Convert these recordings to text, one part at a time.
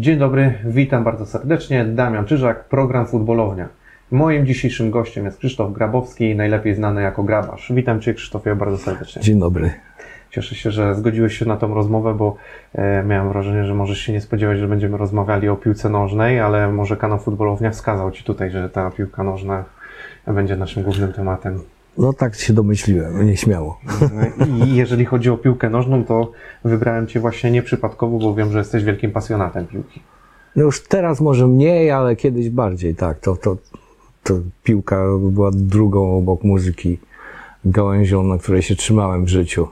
Dzień dobry, witam bardzo serdecznie. Damian Czyżak, program Futbolownia. Moim dzisiejszym gościem jest Krzysztof Grabowski, najlepiej znany jako Grabarz. Witam Cię Krzysztofie bardzo serdecznie. Dzień dobry. Cieszę się, że zgodziłeś się na tą rozmowę, bo e, miałem wrażenie, że możesz się nie spodziewać, że będziemy rozmawiali o piłce nożnej, ale może kanał Futbolownia wskazał Ci tutaj, że ta piłka nożna będzie naszym głównym tematem. No tak się domyśliłem, nieśmiało. I jeżeli chodzi o piłkę nożną, to wybrałem Cię właśnie nieprzypadkowo, bo wiem, że jesteś wielkim pasjonatem piłki. No już teraz może mniej, ale kiedyś bardziej, tak. To, to, to piłka była drugą obok muzyki gałęzią, na której się trzymałem w życiu.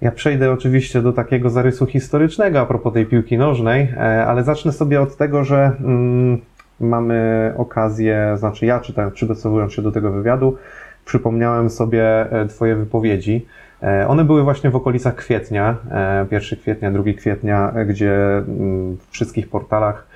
Ja przejdę oczywiście do takiego zarysu historycznego a propos tej piłki nożnej, e, ale zacznę sobie od tego, że mm, mamy okazję, znaczy ja czytałem, przygotowując się do tego wywiadu, przypomniałem sobie e, Twoje wypowiedzi. E, one były właśnie w okolicach kwietnia, 1 kwietnia, 2 kwietnia, gdzie mm, w wszystkich portalach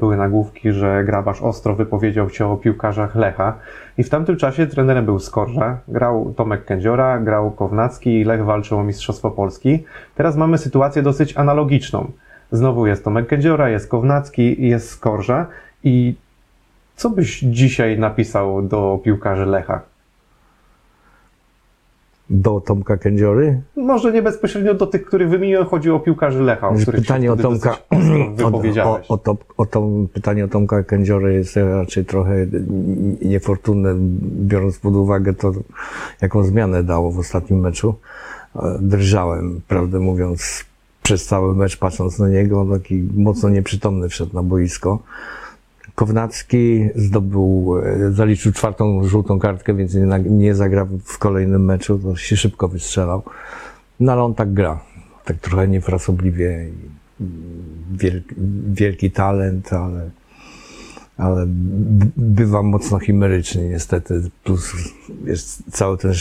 były nagłówki, że Grabarz ostro wypowiedział się o piłkarzach Lecha. I w tamtym czasie trenerem był Skorża, grał Tomek Kędziora, grał Kownacki i Lech walczył o Mistrzostwo Polski. Teraz mamy sytuację dosyć analogiczną. Znowu jest Tomek Kędziora, jest Kownacki jest Skorża. I co byś dzisiaj napisał do piłkarzy Lecha? Do Tomka Kędziory? Może nie bezpośrednio do tych, których wymieniłem, chodzi o piłkarzy Lecha, o których pytanie o Tomka, wypowiedziałeś. O, o, to, o to pytanie o Tomka Kędziory jest raczej trochę niefortunne, biorąc pod uwagę to, jaką zmianę dało w ostatnim meczu. Drżałem, prawdę mówiąc, przez cały mecz patrząc na niego, taki mocno nieprzytomny wszedł na boisko. Kownacki zdobył, e, zaliczył czwartą żółtą kartkę, więc nie, nie zagra w kolejnym meczu, to się szybko wystrzelał. No ale on tak gra, tak trochę niefrasobliwie. Wielki, wielki talent, ale ale bywa mocno chimeryczny niestety, plus jest cały ten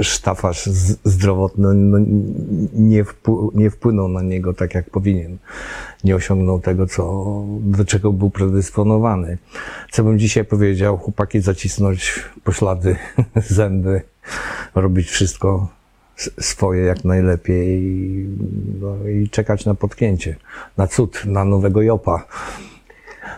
sztafaż zdrowotny no, nie, wpł nie wpłynął na niego tak jak powinien. Nie osiągnął tego, co, do czego był predysponowany. Co bym dzisiaj powiedział, chłopaki zacisnąć poślady, zęby, robić wszystko swoje jak najlepiej no, i czekać na potknięcie, na cud, na nowego Jopa.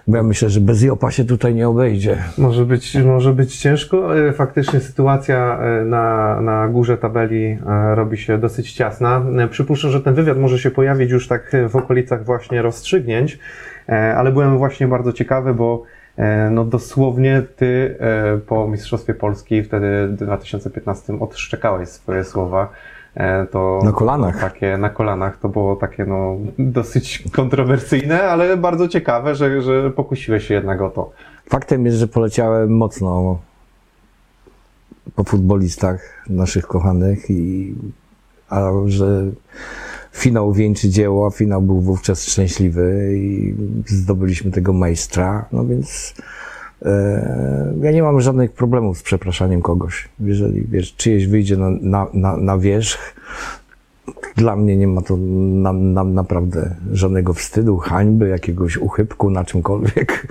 Bo ja myślę, że bez Jopa się tutaj nie obejdzie. Może być, może być ciężko. E, faktycznie sytuacja e, na, na górze tabeli e, robi się dosyć ciasna. Przypuszczam, że ten wywiad może się pojawić już tak w okolicach właśnie rozstrzygnięć, ale byłem właśnie bardzo ciekawy, bo no dosłownie ty po Mistrzostwie Polski wtedy w 2015 odszczekałeś swoje słowa. E, to na kolanach. Takie, na kolanach to było takie no, dosyć kontrowersyjne, ale bardzo ciekawe, że, że pokusiłeś się jednak o to. Faktem jest, że poleciałem mocno po futbolistach naszych kochanych i a że finał wieńczy dzieło, a finał był wówczas szczęśliwy i zdobyliśmy tego majstra, no więc ja nie mam żadnych problemów z przepraszaniem kogoś. Jeżeli wiesz, czyjeś wyjdzie na, na, na, na wierzch, dla mnie nie ma to na, na, naprawdę żadnego wstydu, hańby, jakiegoś uchybku na czymkolwiek.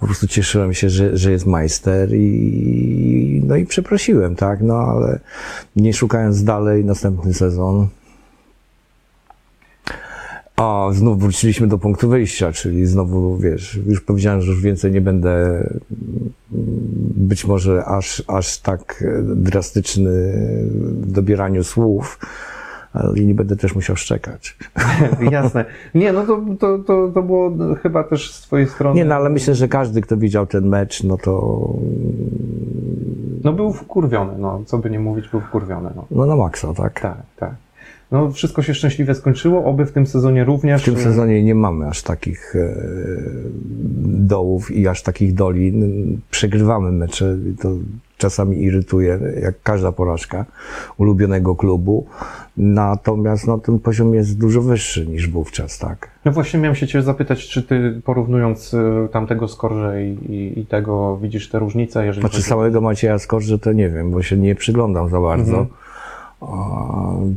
Po prostu cieszyłem się, że, że jest majster i, no i przeprosiłem, tak, no ale nie szukając dalej następny sezon, a znów wróciliśmy do punktu wyjścia, czyli znowu, wiesz, już powiedziałem, że już więcej nie będę być może aż, aż tak drastyczny w dobieraniu słów, ale nie będę też musiał szczekać. Jasne. Nie, no to, to, to, to było chyba też z twojej strony... Nie, no ale myślę, że każdy, kto widział ten mecz, no to... No był wkurwiony, no, co by nie mówić, był wkurwiony. No, no na maksa, tak? Tak, tak. No, wszystko się szczęśliwie skończyło, oby w tym sezonie również. W tym sezonie nie mamy aż takich e, dołów i aż takich doli. Przegrywamy mecze, to czasami irytuje, jak każda porażka ulubionego klubu. Natomiast no, ten poziom jest dużo wyższy niż wówczas, tak. No właśnie miałem się Cię zapytać, czy Ty porównując e, tamtego Skorże i, i, i tego widzisz te różnice? Jeżeli znaczy chodzi... samego Macieja Skorże to nie wiem, bo się nie przyglądam za bardzo. Mhm.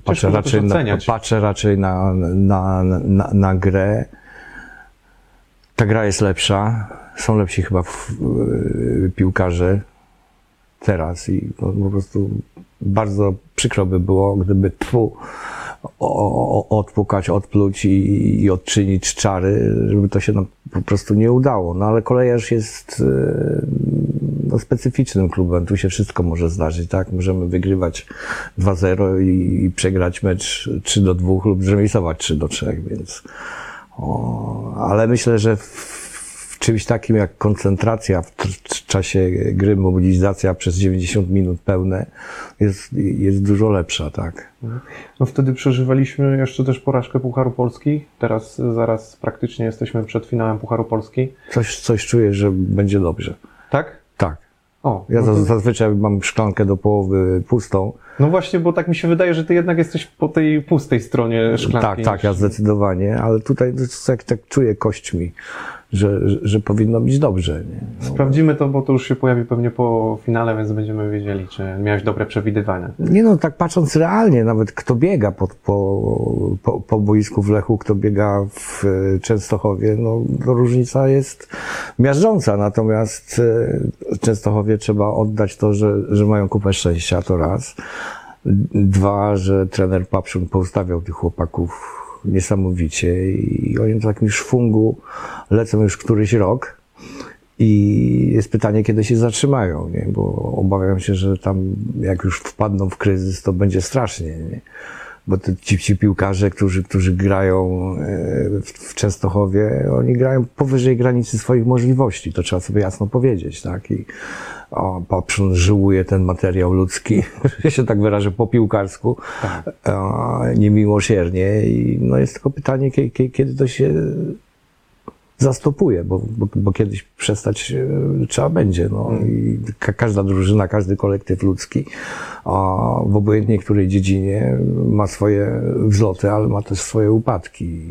Patrzę raczej, na, patrzę raczej na, na, na, na grę. Ta gra jest lepsza. Są lepsi chyba w, piłkarze teraz i po, po prostu bardzo przykro by było, gdyby tfu, o, o, odpukać, odpluć i, i odczynić czary, żeby to się nam po prostu nie udało. No ale kolejarz jest e, no, specyficznym klubem, tu się wszystko może zdarzyć, tak? Możemy wygrywać 2-0 i, i przegrać mecz 3 do 2 lub zremisować 3 do 3, więc o, ale myślę, że w, czymś takim jak koncentracja w, w czasie gry, mobilizacja przez 90 minut pełne jest, jest dużo lepsza, tak? No wtedy przeżywaliśmy jeszcze też porażkę Pucharu Polski. Teraz zaraz praktycznie jesteśmy przed finałem Pucharu Polski. Coś, coś czuję, że będzie dobrze. Tak? Tak. O, Ja no, to, zaz- zazwyczaj mam szklankę do połowy pustą. no właśnie, bo tak mi się wydaje, że ty jednak jesteś po tej pustej stronie szklanki. Tak, tak, ja zdecydowanie, ale tutaj jak tak czuję kośćmi, że, że, powinno być dobrze. Nie? No, Sprawdzimy to, bo to już się pojawi pewnie po finale, więc będziemy wiedzieli, czy miałeś dobre przewidywania. Nie no, tak patrząc realnie, nawet kto biega po, po, po, po boisku w Lechu, kto biega w e, Częstochowie, no to różnica jest miażdżąca, natomiast e, Częstochowie trzeba oddać to, że, że mają kupę szczęścia, to raz. Dwa, że trener Papszun poustawiał tych chłopaków niesamowicie i oni w takim szwungu lecą już któryś rok. I jest pytanie, kiedy się zatrzymają, nie? bo obawiam się, że tam jak już wpadną w kryzys, to będzie strasznie. Nie? Bo te, ci, ci piłkarze, którzy, którzy grają e, w, w Częstochowie, oni grają powyżej granicy swoich możliwości, to trzeba sobie jasno powiedzieć. Tak? I o, Papszun żyłuje ten materiał ludzki, że się tak wyrażę po piłkarsku, a, niemiłosiernie. I no jest tylko pytanie, kiedy, kiedy to się zastopuje, bo, bo, bo kiedyś przestać e, trzeba będzie. No. I ka każda drużyna, każdy kolektyw ludzki, a w obojętnie której dziedzinie ma swoje wzloty, ale ma też swoje upadki.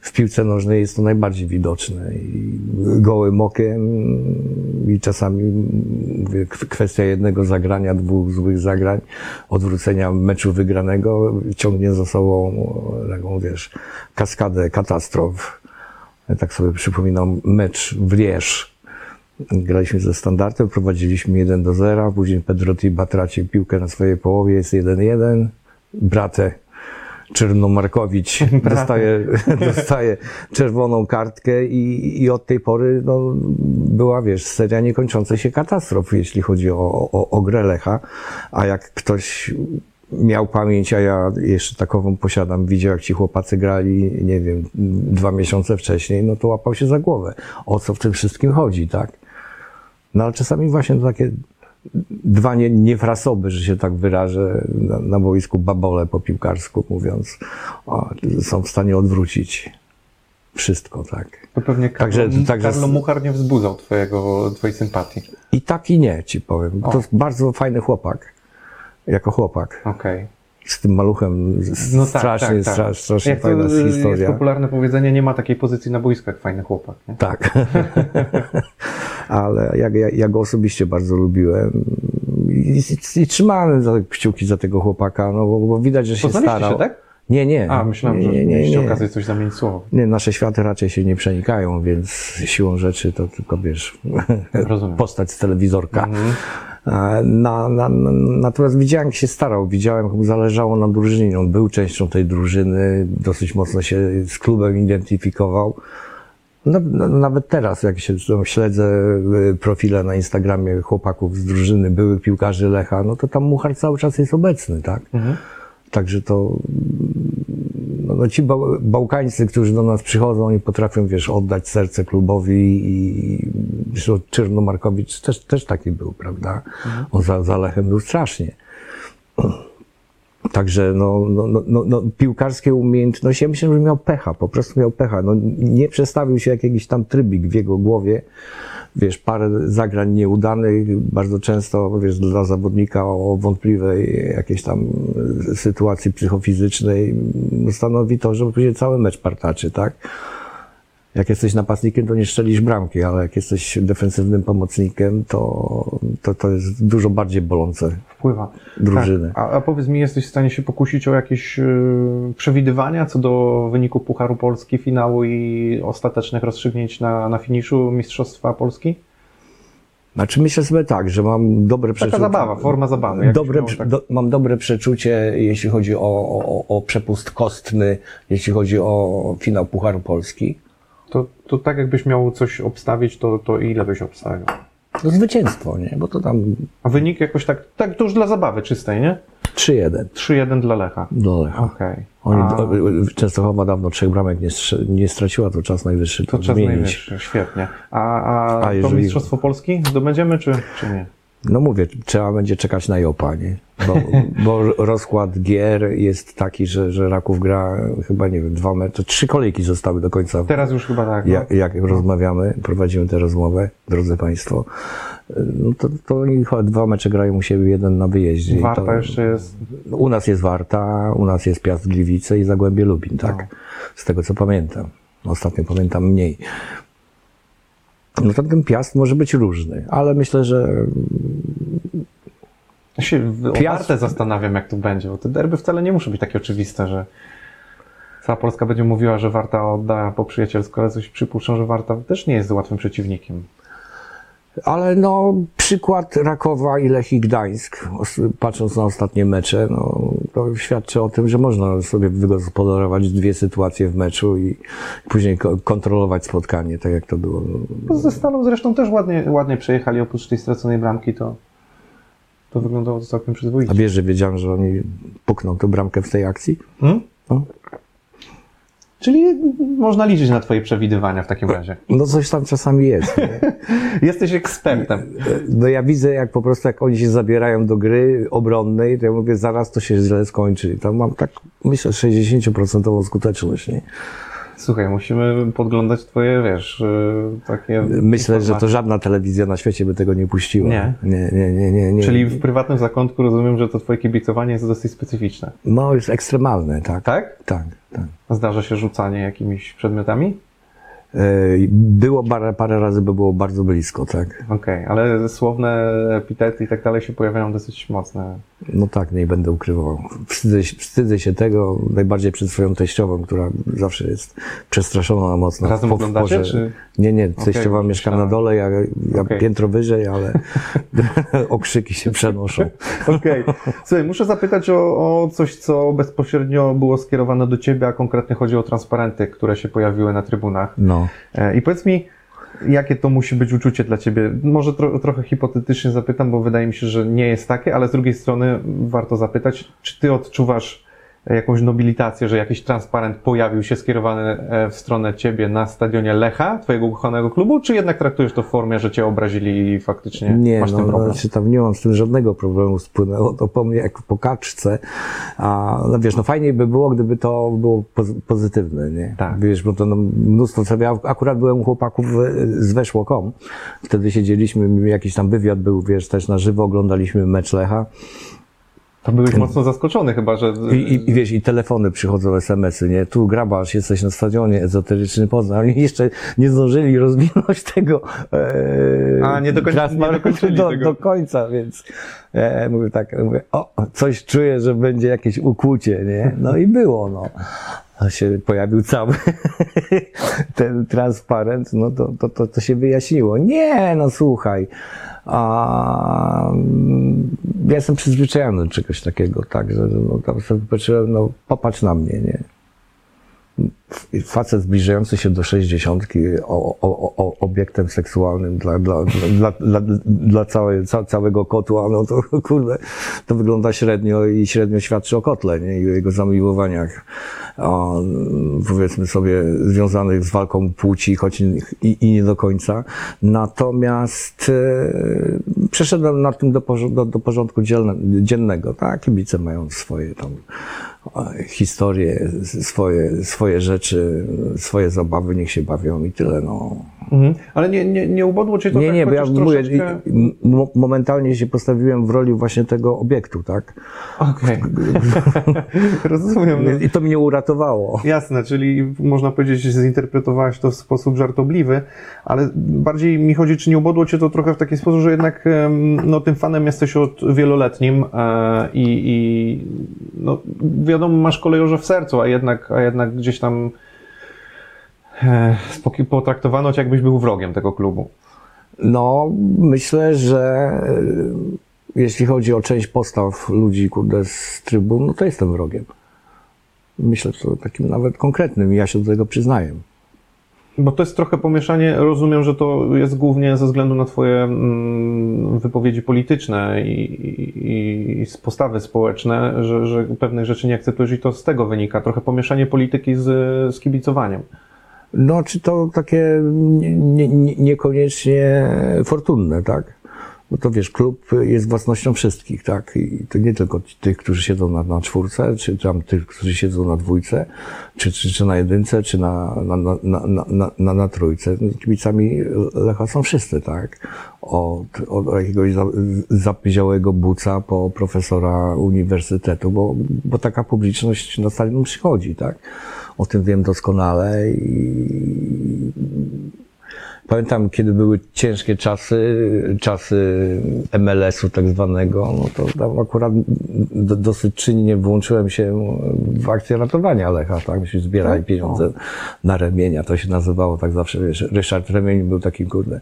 W piłce nożnej jest to najbardziej widoczne. I gołym okiem i czasami mówię, kwestia jednego zagrania, dwóch złych zagrań, odwrócenia meczu wygranego ciągnie za sobą e, taką, wiesz, kaskadę katastrof. Tak sobie przypominam mecz w Lierz. Graliśmy ze standardem, prowadziliśmy 1 do 0, później Pedrotti traci piłkę na swojej połowie, jest 1-1. Bratę Czernomarkowicz dostaje, dostaje czerwoną kartkę i, i od tej pory no, była, wiesz, seria niekończących się katastrof, jeśli chodzi o, o, o grę Lecha. A jak ktoś miał pamięć, a ja jeszcze takową posiadam, widział jak ci chłopacy grali, nie wiem, dwa miesiące wcześniej, no to łapał się za głowę. O co w tym wszystkim chodzi, tak? No ale czasami właśnie takie dwa nie, niefrasoby, że się tak wyrażę, na, na boisku babole po piłkarsku mówiąc, o, są w stanie odwrócić wszystko, tak? To pewnie Karlo, Także- także- Karlo Muchar nie wzbudzał twojego, twojej sympatii. I tak i nie, ci powiem. O. To jest bardzo fajny chłopak. Jako chłopak. Okej. Z tym maluchem No tak, strasznie, tak, tak. stra- strasznie Jak to fajna jest historia. popularne powiedzenie, nie ma takiej pozycji na boisku jak fajny chłopak. Nie? Tak. Ale ja, ja, ja go osobiście bardzo lubiłem i, i, i trzymałem za, kciuki za tego chłopaka, no bo, bo widać, że się starał. się, tak? Nie, nie. A, myślałem, nie, że nie, nie, mieliście nie. okazję coś zamienić słowo. Nie, nasze światy raczej się nie przenikają, więc siłą rzeczy to tylko, wiesz, Rozumiem. postać z telewizorka. Mhm. E, Na, na, na, natomiast widziałem, jak się starał, widziałem, jak mu zależało na drużynie. On był częścią tej drużyny, dosyć mocno się z klubem identyfikował. No, no, nawet teraz, jak się śledzę y, profile na Instagramie chłopaków z drużyny, byłych piłkarzy Lecha, no to tam Muchar cały czas jest obecny, tak? Mhm. Także to no, no ci bał, Bałkańcy, którzy do nas przychodzą, oni potrafią, wiesz, oddać serce klubowi i zresztą Czernomarkowicz też, też taki był, prawda? On za, za Lechem był strasznie. Także no, no, no, no, no, piłkarskie umiejętności, ja myślę, że miał pecha, po prostu miał pecha. No, nie przestawił się jak jakiś tam trybik w jego głowie. Wiesz, parę zagrań nieudanych, bardzo często, wiesz, dla zawodnika o wątpliwej jakiejś tam sytuacji psychofizycznej stanowi to, że później cały mecz partaczy, tak? Jak jesteś napastnikiem, to nie strzelisz bramki, ale jak jesteś defensywnym pomocnikiem, to, to, to jest dużo bardziej bolące Wpływa. drużyny. Tak. A, a powiedz mi, jesteś w stanie się pokusić o jakieś y, przewidywania co do wyniku Pucharu Polski, finału i ostatecznych rozstrzygnięć na, na finiszu Mistrzostwa Polski? Znaczy myślę sobie tak, że mam dobre Taka przeczucie. zabawa, forma zabawy. Dobre, miał tak- do, mam dobre przeczucie, jeśli chodzi o, o, o przepust kostny, jeśli chodzi o finał Pucharu Polski. To, to tak jakbyś miał coś obstawić, to, to ile byś obstawiał? To zwycięstwo, nie? Bo to tam A wynik jakoś tak, tak to już dla zabawy czystej, nie? 3-1 3-1 dla Lecha. do Lecha. Okej. Oni, A, Częstochowa dawno trzech bramek nie, nie straciła, to czas najwyższy to to czas zmienić. najwyższy, świetnie. A, a, A to jeżeli- Mistrzostwo Polski zdobędziemy, czy, czy nie? No mówię, trzeba będzie czekać na Jopa, nie? Bo, bo rozkład gier jest taki, że, że Raków gra chyba, nie wiem, dwa mecze, trzy kolejki zostały do końca. Teraz już chyba tak. No. Jak, jak rozmawiamy, prowadzimy tę rozmowę, drodzy Państwo, no to, to oni chyba dwa mecze grają u siebie, jeden na wyjeździe. Warta to, jeszcze jest. U nas jest Warta, u nas jest Piast Gliwice i Zagłębie Lubin, tak? No. Z tego co pamiętam. Ostatnio pamiętam mniej. No ten Piast może być różny, ale myślę, że Ja się Piast- zastanawiam, jak to będzie, bo te derby wcale nie muszą być takie oczywiste, że cała Polska będzie mówiła, że Warta odda po przyjacielsku, ale coś przypuszczam, że Warta też nie jest łatwym przeciwnikiem. Ale no, przykład Rakowa i Lechii Gdańsk, patrząc na ostatnie mecze, no, to świadczy o tym, że można sobie wygospodarować dwie sytuacje w meczu i później ko- kontrolować spotkanie, tak jak to było. No, Ze Stalą zresztą też ładnie, ładnie przejechali, oprócz tej straconej bramki, to, to wyglądało to całkiem A przyzwoicie. wiesz, że wiedziałem, że oni pukną tę bramkę w tej akcji? Hmm? No. Czyli można liczyć na Twoje przewidywania w takim razie. No coś tam czasami jest. Jesteś ekspertem. No ja widzę, jak po prostu, jak oni się zabierają do gry obronnej, to ja mówię, zaraz to się źle skończy. Tam mam tak, myślę, 60% skuteczność, nie? Słuchaj, musimy podglądać Twoje, wiesz, yy, takie. Myślę, że to żadna telewizja na świecie by tego nie puściła. Nie? Nie, nie, nie, nie. nie. Czyli w prywatnym zakątku rozumiem, że to Twoje kibicowanie jest dosyć specyficzne. No, jest ekstremalne, tak. Tak? Tak, tak. Zdarza się rzucanie jakimiś przedmiotami? Było parę, parę razy, by było bardzo blisko, tak. Okej, ale słowne epitety i tak dalej się pojawiają dosyć mocne. No tak, nie będę ukrywał. Wstydzę, się- wstydzę się tego, najbardziej przed swoją teściową, która zawsze jest przestraszona mocno. Razem Po- oglądacie, czy- Nie, nie, teściowa mieszka na dole, ja, ja Okej. piętro wyżej, ale okrzyki się przenoszą. Okej. Słuchaj, muszę zapytać o, o coś, co bezpośrednio było skierowane do Ciebie, a konkretnie chodzi o transparenty, które się pojawiły na trybunach. No. E, I powiedz mi, jakie to musi być uczucie dla Ciebie? Może tro, trochę hipotetycznie zapytam, bo wydaje mi się, że nie jest takie, ale z drugiej strony warto zapytać, czy Ty odczuwasz jakąś nobilitację, że jakiś transparent pojawił się skierowany e, w stronę Ciebie na stadionie Lecha, Twojego ukochanego klubu, czy jednak traktujesz to w formie, że Cię obrazili i faktycznie Nie, masz no, ten problem? znaczy tam nie mam z tym żadnego problemu. Spłynęło to po mnie jak po kaczce. A no wiesz, no fajniej by było, gdyby to było poz- pozytywne, nie? Tak. Wiesz, bo to no, mnóstwo, co ja akurat byłem u chłopaków e, z Weszło.com. Wtedy siedzieliśmy, jakiś tam wywiad był, wiesz, też na żywo oglądaliśmy mecz Lecha. To byłeś mocno zaskoczony chyba, że... I, i, I wiesz, i telefony przychodzą, SMS-y, nie? Tu grabasz, jesteś na stadionie, ezoteryczny Poznań. Oni jeszcze nie zdążyli rozwinąć tego. E, A, nie transparentu nie dokończyli do, tego. do końca, więc e, mówię tak, mówię, o, coś czuję, że będzie jakieś ukłucie, nie? No i było, no. A się pojawił cały ten transparent, no to, to, to, to się wyjaśniło. Nie, no słuchaj. A, mm, ja jestem przyzwyczajony do czegoś takiego, tak, że no, tam sobie patrzyłem, no popatrz na mnie, nie? Facet zbliżający się do sześćdziesiątki, o, obiektem seksualnym dla, dla, dla, dla, dla całej, ca, całego kotła, no to kurde, to wygląda średnio i średnio świadczy o kotle, nie? I o jego zamiłowaniach, o, powiedzmy sobie, związanych z walką płci, choć i, i nie do końca. Natomiast e, przeszedłem na tym do, do, do porządku dzielne, dziennego, tak? Kibice mają swoje tam historie, swoje, swoje rzeczy, swoje zabawy, niech się bawią i tyle, no. Mhm. Ale nie, nie, nie ubodło Cię to Nie, tak nie, bo ja mówię, troszeczkę... momentalnie się postawiłem w roli właśnie tego obiektu, tak? Okej. Rozumiem. No. I to mnie uratowało. Jasne, czyli można powiedzieć, że zinterpretowałeś to w sposób żartobliwy, ale bardziej mi chodzi, czy nie ubodło Cię to trochę w taki sposób, że jednak no, tym fanem jesteś od wieloletnim e, i, i no, wiadomo, masz kolejorze w sercu, a jednak, a jednak gdzieś tam potraktowano Cię, jakbyś był wrogiem tego klubu. No, myślę, że y, jeśli chodzi o część postaw ludzi, kurde, z trybun, no to jestem wrogiem. Myślę, że to takim nawet konkretnym i ja się do tego przyznaję. Bo to jest trochę pomieszanie. Rozumiem, że to jest głównie ze względu na Twoje mm, wypowiedzi polityczne i, i, i postawy społeczne, że, że pewnych rzeczy nie akceptujesz i to z tego wynika. Trochę pomieszanie polityki z, z kibicowaniem. No, czy to takie nie, nie, nie- niekoniecznie fortunne, tak? Bo to wiesz, klub jest własnością wszystkich, tak? I to nie tylko tych, którzy siedzą na, na czwórce, czy tam tych, którzy siedzą na dwójce, czy, czy, czy na jedynce, czy na, na, na, na, na, na, na, trójce. Kibicami Lecha są wszyscy, tak? Od, od jakiegoś za- zapyziałego buca po profesora uniwersytetu, bo, bo taka publiczność na stadion przychodzi, tak? O tym wiem doskonale i Pamiętam, kiedy były ciężkie czasy, czasy MLS-u tak zwanego, no to tam akurat do, dosyć czynnie włączyłem się w akcję ratowania Lecha, tak? Myśmy zbierali pieniądze na remienia, to się nazywało tak zawsze, wiesz, Ryszard Remień był takim, kurde,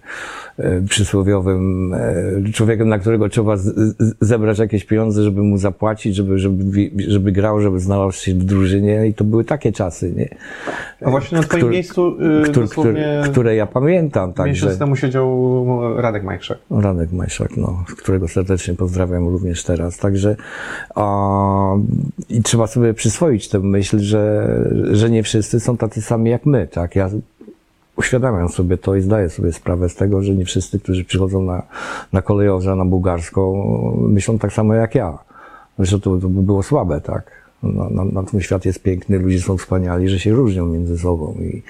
e, przysłowiowym e, człowiekiem, na którego trzeba z, z, zebrać jakieś pieniądze, żeby mu zapłacić, żeby, żeby, żeby grał, żeby znalazł się w drużynie i to były takie czasy, nie? A właśnie na Twoim Który- miejscu yy, Które, dosłownie które ja pamiętam, miesiąc także temu siedział Radek Majszak. Ranek Majszak, no, którego serdecznie pozdrawiam również teraz. Także a, i trzeba sobie przyswoić tę myśl, że, że nie wszyscy są tacy sami jak my, tak? Ja uświadamiam sobie to i zdaję sobie sprawę z tego, że nie wszyscy, którzy przychodzą na, na kolejorze, na bułgarską, myślą tak samo jak ja. Zresztą to, to by było słabe, tak? Na, na, na tym świat jest piękny, ludzie są wspaniali, że się różnią między sobą i,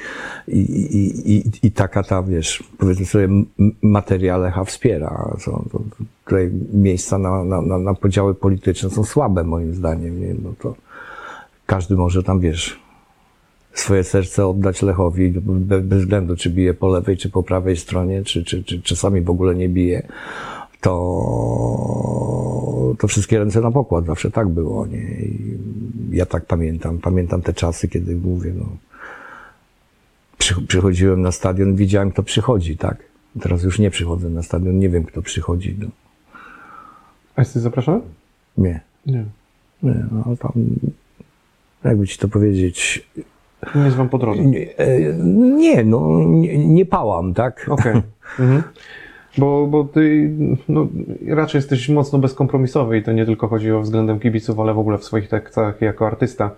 i, i, i, i taka ta, wiesz, powiedzmy sobie, materia Lecha wspiera. Są, to, tutaj miejsca na, na, na, na podziały polityczne są słabe moim zdaniem, nie? No to każdy może tam, wiesz, swoje serce oddać Lechowi, be- bez względu czy bije po lewej, czy po prawej stronie, czy, czy, czy czasami w ogóle nie bije, to, to wszystkie ręce na pokład, zawsze tak było, nie? I ja tak pamiętam, pamiętam te czasy, kiedy mówię, no, przy, przychodziłem na stadion, widziałem kto przychodzi, tak? Teraz już nie przychodzę na stadion, nie wiem kto przychodzi, no, A jesteś zapraszany? nie, Nie. nie, no tam, jakby ci to powiedzieć, Nie jest wam po drodze. nie, e, nie no, nie, nie pałam, tak? Okej. Mhm. Bo, bo ty no, raczej jesteś mocno bezkompromisowy i to nie tylko chodzi o względem kibiców, ale w ogóle w swoich tekstach jako artysta,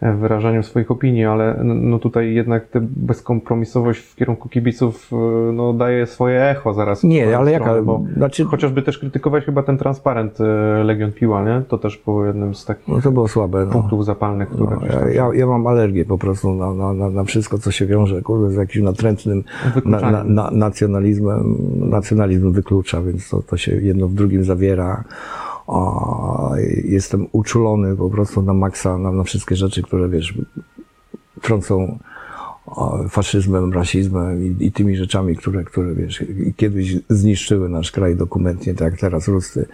wyrażaniu swoich opinii, ale no tutaj jednak ta bezkompromisowość w kierunku kibiców e, no, daje swoje echo zaraz. Nie, ale stronę, jaka, Bo znaczy, chociażby też krytykowałeś chyba ten transparent e, Legion Piła, nie? To też było jednym z takich no to było słabe, no. punktów zapalnych, które No, ja, ja, mam alergię po prostu na, na, na, na wszystko, co się wiąże kurde, z jakimś natrętnym na, na, na, nacjonalizmem. Nacjonalizm wyklucza, więc to, to się jedno w drugim zawiera. O, jestem uczulony po prostu na maksa, na, na wszystkie rzeczy, które wiesz, trącą faszyzmem, rasizmem i, i tymi rzeczami, które, które wiesz, kiedyś zniszczyły nasz kraj dokumentnie, tak jak teraz Ruscy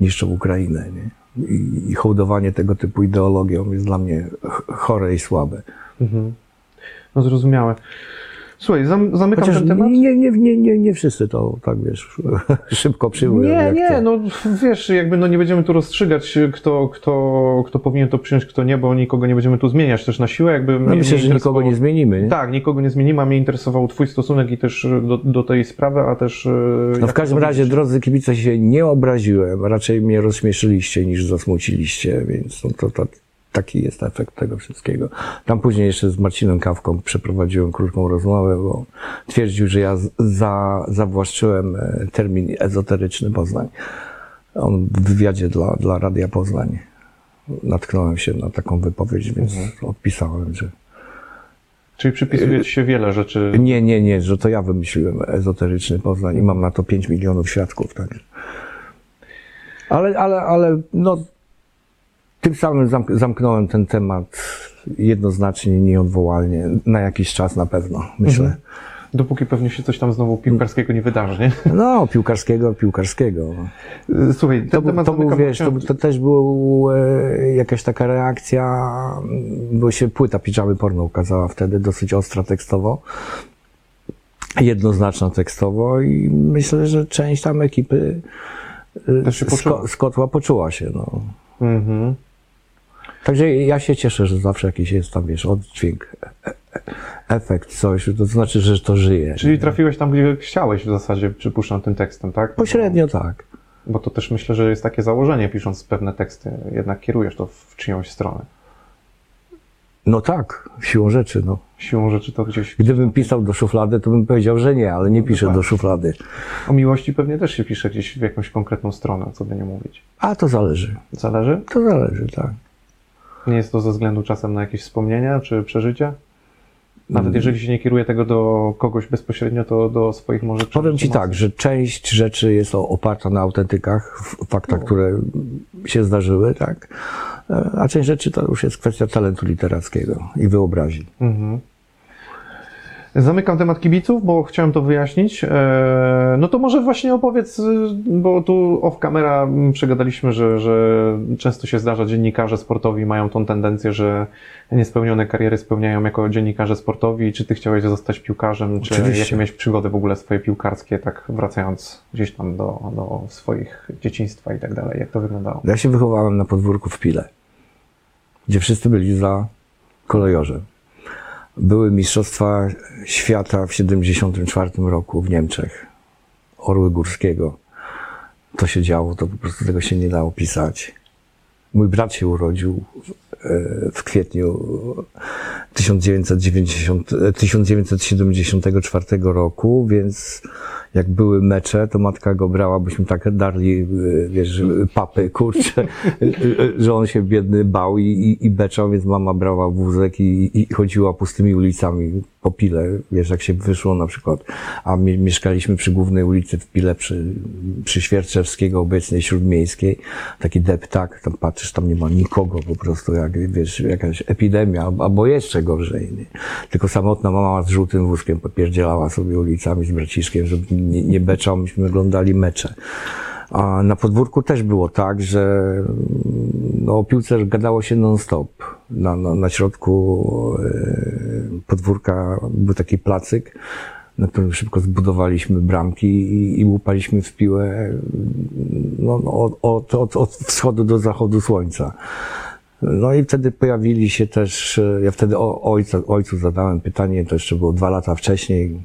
niszczą Ukrainę. Nie? I, I hołdowanie tego typu ideologią jest dla mnie ch- chore i słabe. Mhm. No zrozumiałe. Słuchaj, zam, zamykam Chociaż ten temat. nie, nie, nie, nie, nie wszyscy to tak wiesz, szybko przyjmują. Nie, nie, to. no wiesz, jakby no nie będziemy tu rozstrzygać, kto, kto, kto powinien to przyjąć, kto nie, bo nikogo nie będziemy tu zmieniać też na siłę. Jakby No myślę, że nikogo nie zmienimy. Nie? Tak, nikogo nie zmienimy, a mnie interesował Twój stosunek i też do, do tej sprawy, a też. e, No w każdym razie, drodzy kibice, się nie obraziłem, raczej mnie rozśmieszyliście niż zasmuciliście, więc no to, to taki jest efekt tego wszystkiego. Tam później jeszcze z Marcinem Kawką przeprowadziłem krótką rozmowę, bo twierdził, że ja za, zawłaszczyłem e, termin ezoteryczny Poznań. On w wywiadzie dla, dla Radia Poznań natknąłem się na taką wypowiedź, więc odpisałem, że Czyli przypisuje Ci się wiele rzeczy. nie, nie, nie, że to ja wymyśliłem ezoteryczny Poznań i mam na to 5 milionów świadków, tak. Ale, ale, ale, no, tym samym zamk- zamknąłem ten temat jednoznacznie, nieodwołalnie, na jakiś czas na pewno, myślę. Mhm. Dopóki pewnie się coś tam znowu piłkarskiego nie wydarzy, nie? No, piłkarskiego, piłkarskiego. E, Słuchaj, ten To, był, temat to był, wiesz, to, to też był e, jakaś taka reakcja, bo się płyta Pijamy Porno ukazała wtedy, dosyć ostra tekstowo. jednoznaczna tekstowo i myślę, że część tam ekipy y, z, ko- z kotła poczuła się. No. Mhm. Także ja się cieszę, że zawsze jakiś jest tam, wiesz, oddźwięk, efekt, coś, to znaczy, że to żyje. Czyli trafiłeś tam, gdzie chciałeś w zasadzie, przypuszczam, tym tekstem, tak? Pośrednio tak. Bo to też myślę, że jest takie założenie, pisząc pewne teksty, jednak kierujesz to w czyjąś stronę. No tak, siłą rzeczy, no. Siłą rzeczy to gdzieś... Gdybym pisał do szuflady, to bym powiedział, że nie, ale nie piszę do szuflady. O miłości pewnie też się pisze gdzieś w jakąś konkretną stronę, co by nie mówić. A to zależy. Zależy? To zależy, tak. Nie jest to ze względu czasem na jakieś wspomnienia czy przeżycia? Nawet Mm. jeżeli się nie kieruje tego do kogoś bezpośrednio, to do swoich może Powiem Ci tak, że część rzeczy jest oparta na autentykach, faktach, No. które się zdarzyły, tak? E, A część rzeczy to już jest kwestia talentu literackiego i wyobraźni. Mhm. Zamykam temat kibiców, bo chciałem to wyjaśnić. Eee, No to może właśnie opowiedz, y, bo tu off camera mm, przegadaliśmy, że, że często się zdarza, dziennikarze sportowi mają tą tendencję, że niespełnione kariery spełniają jako dziennikarze sportowi. Czy ty chciałeś zostać piłkarzem, czy Oczywiście. jakie miałeś przygody w ogóle swoje piłkarskie, tak wracając gdzieś tam do, do swoich dzieciństwa i tak dalej? Jak to wyglądało? Ja się wychowałem na podwórku w Pile, gdzie wszyscy byli za kolejorzem. Były Mistrzostwa Świata w 74 roku w Niemczech. Orły Górskiego. To się działo, to po prostu tego się nie dało pisać. Mój brat się urodził w, e, w kwietniu 1990, e, 1974 roku, więc jak były mecze, to matka go brała, byśmy tak darli, e, wiesz, papy, kurczę, e, e, że on się biedny bał i, i, i beczał, więc mama brała wózek i, i chodziła pustymi ulicami po Pile, wiesz, jak się wyszło na przykład, a mi, mieszkaliśmy przy głównej ulicy w Pile, przy, przy Świerczewskiego, obecnej Śródmiejskiej, taki deptak, tam patrzysz, tam nie ma nikogo po prostu, jak, wiesz, jakaś epidemia, albo- jeszcze gorzej, nie? Tylko samotna mama z żółtym wózkiem popierdzielała sobie ulicami z braciszkiem, żeby nie, nie beczał, myśmy oglądali mecze. A na podwórku też było tak, że no, o piłce gadało się non-stop. Na, na, na środku e, podwórka był taki placyk, na którym szybko zbudowaliśmy bramki i, i łupaliśmy w piłę no, no, od, od, od, od wschodu do zachodu słońca. No i wtedy pojawili się też, e, ja wtedy ojca, ojcu zadałem pytanie, to jeszcze było dwa lata wcześniej,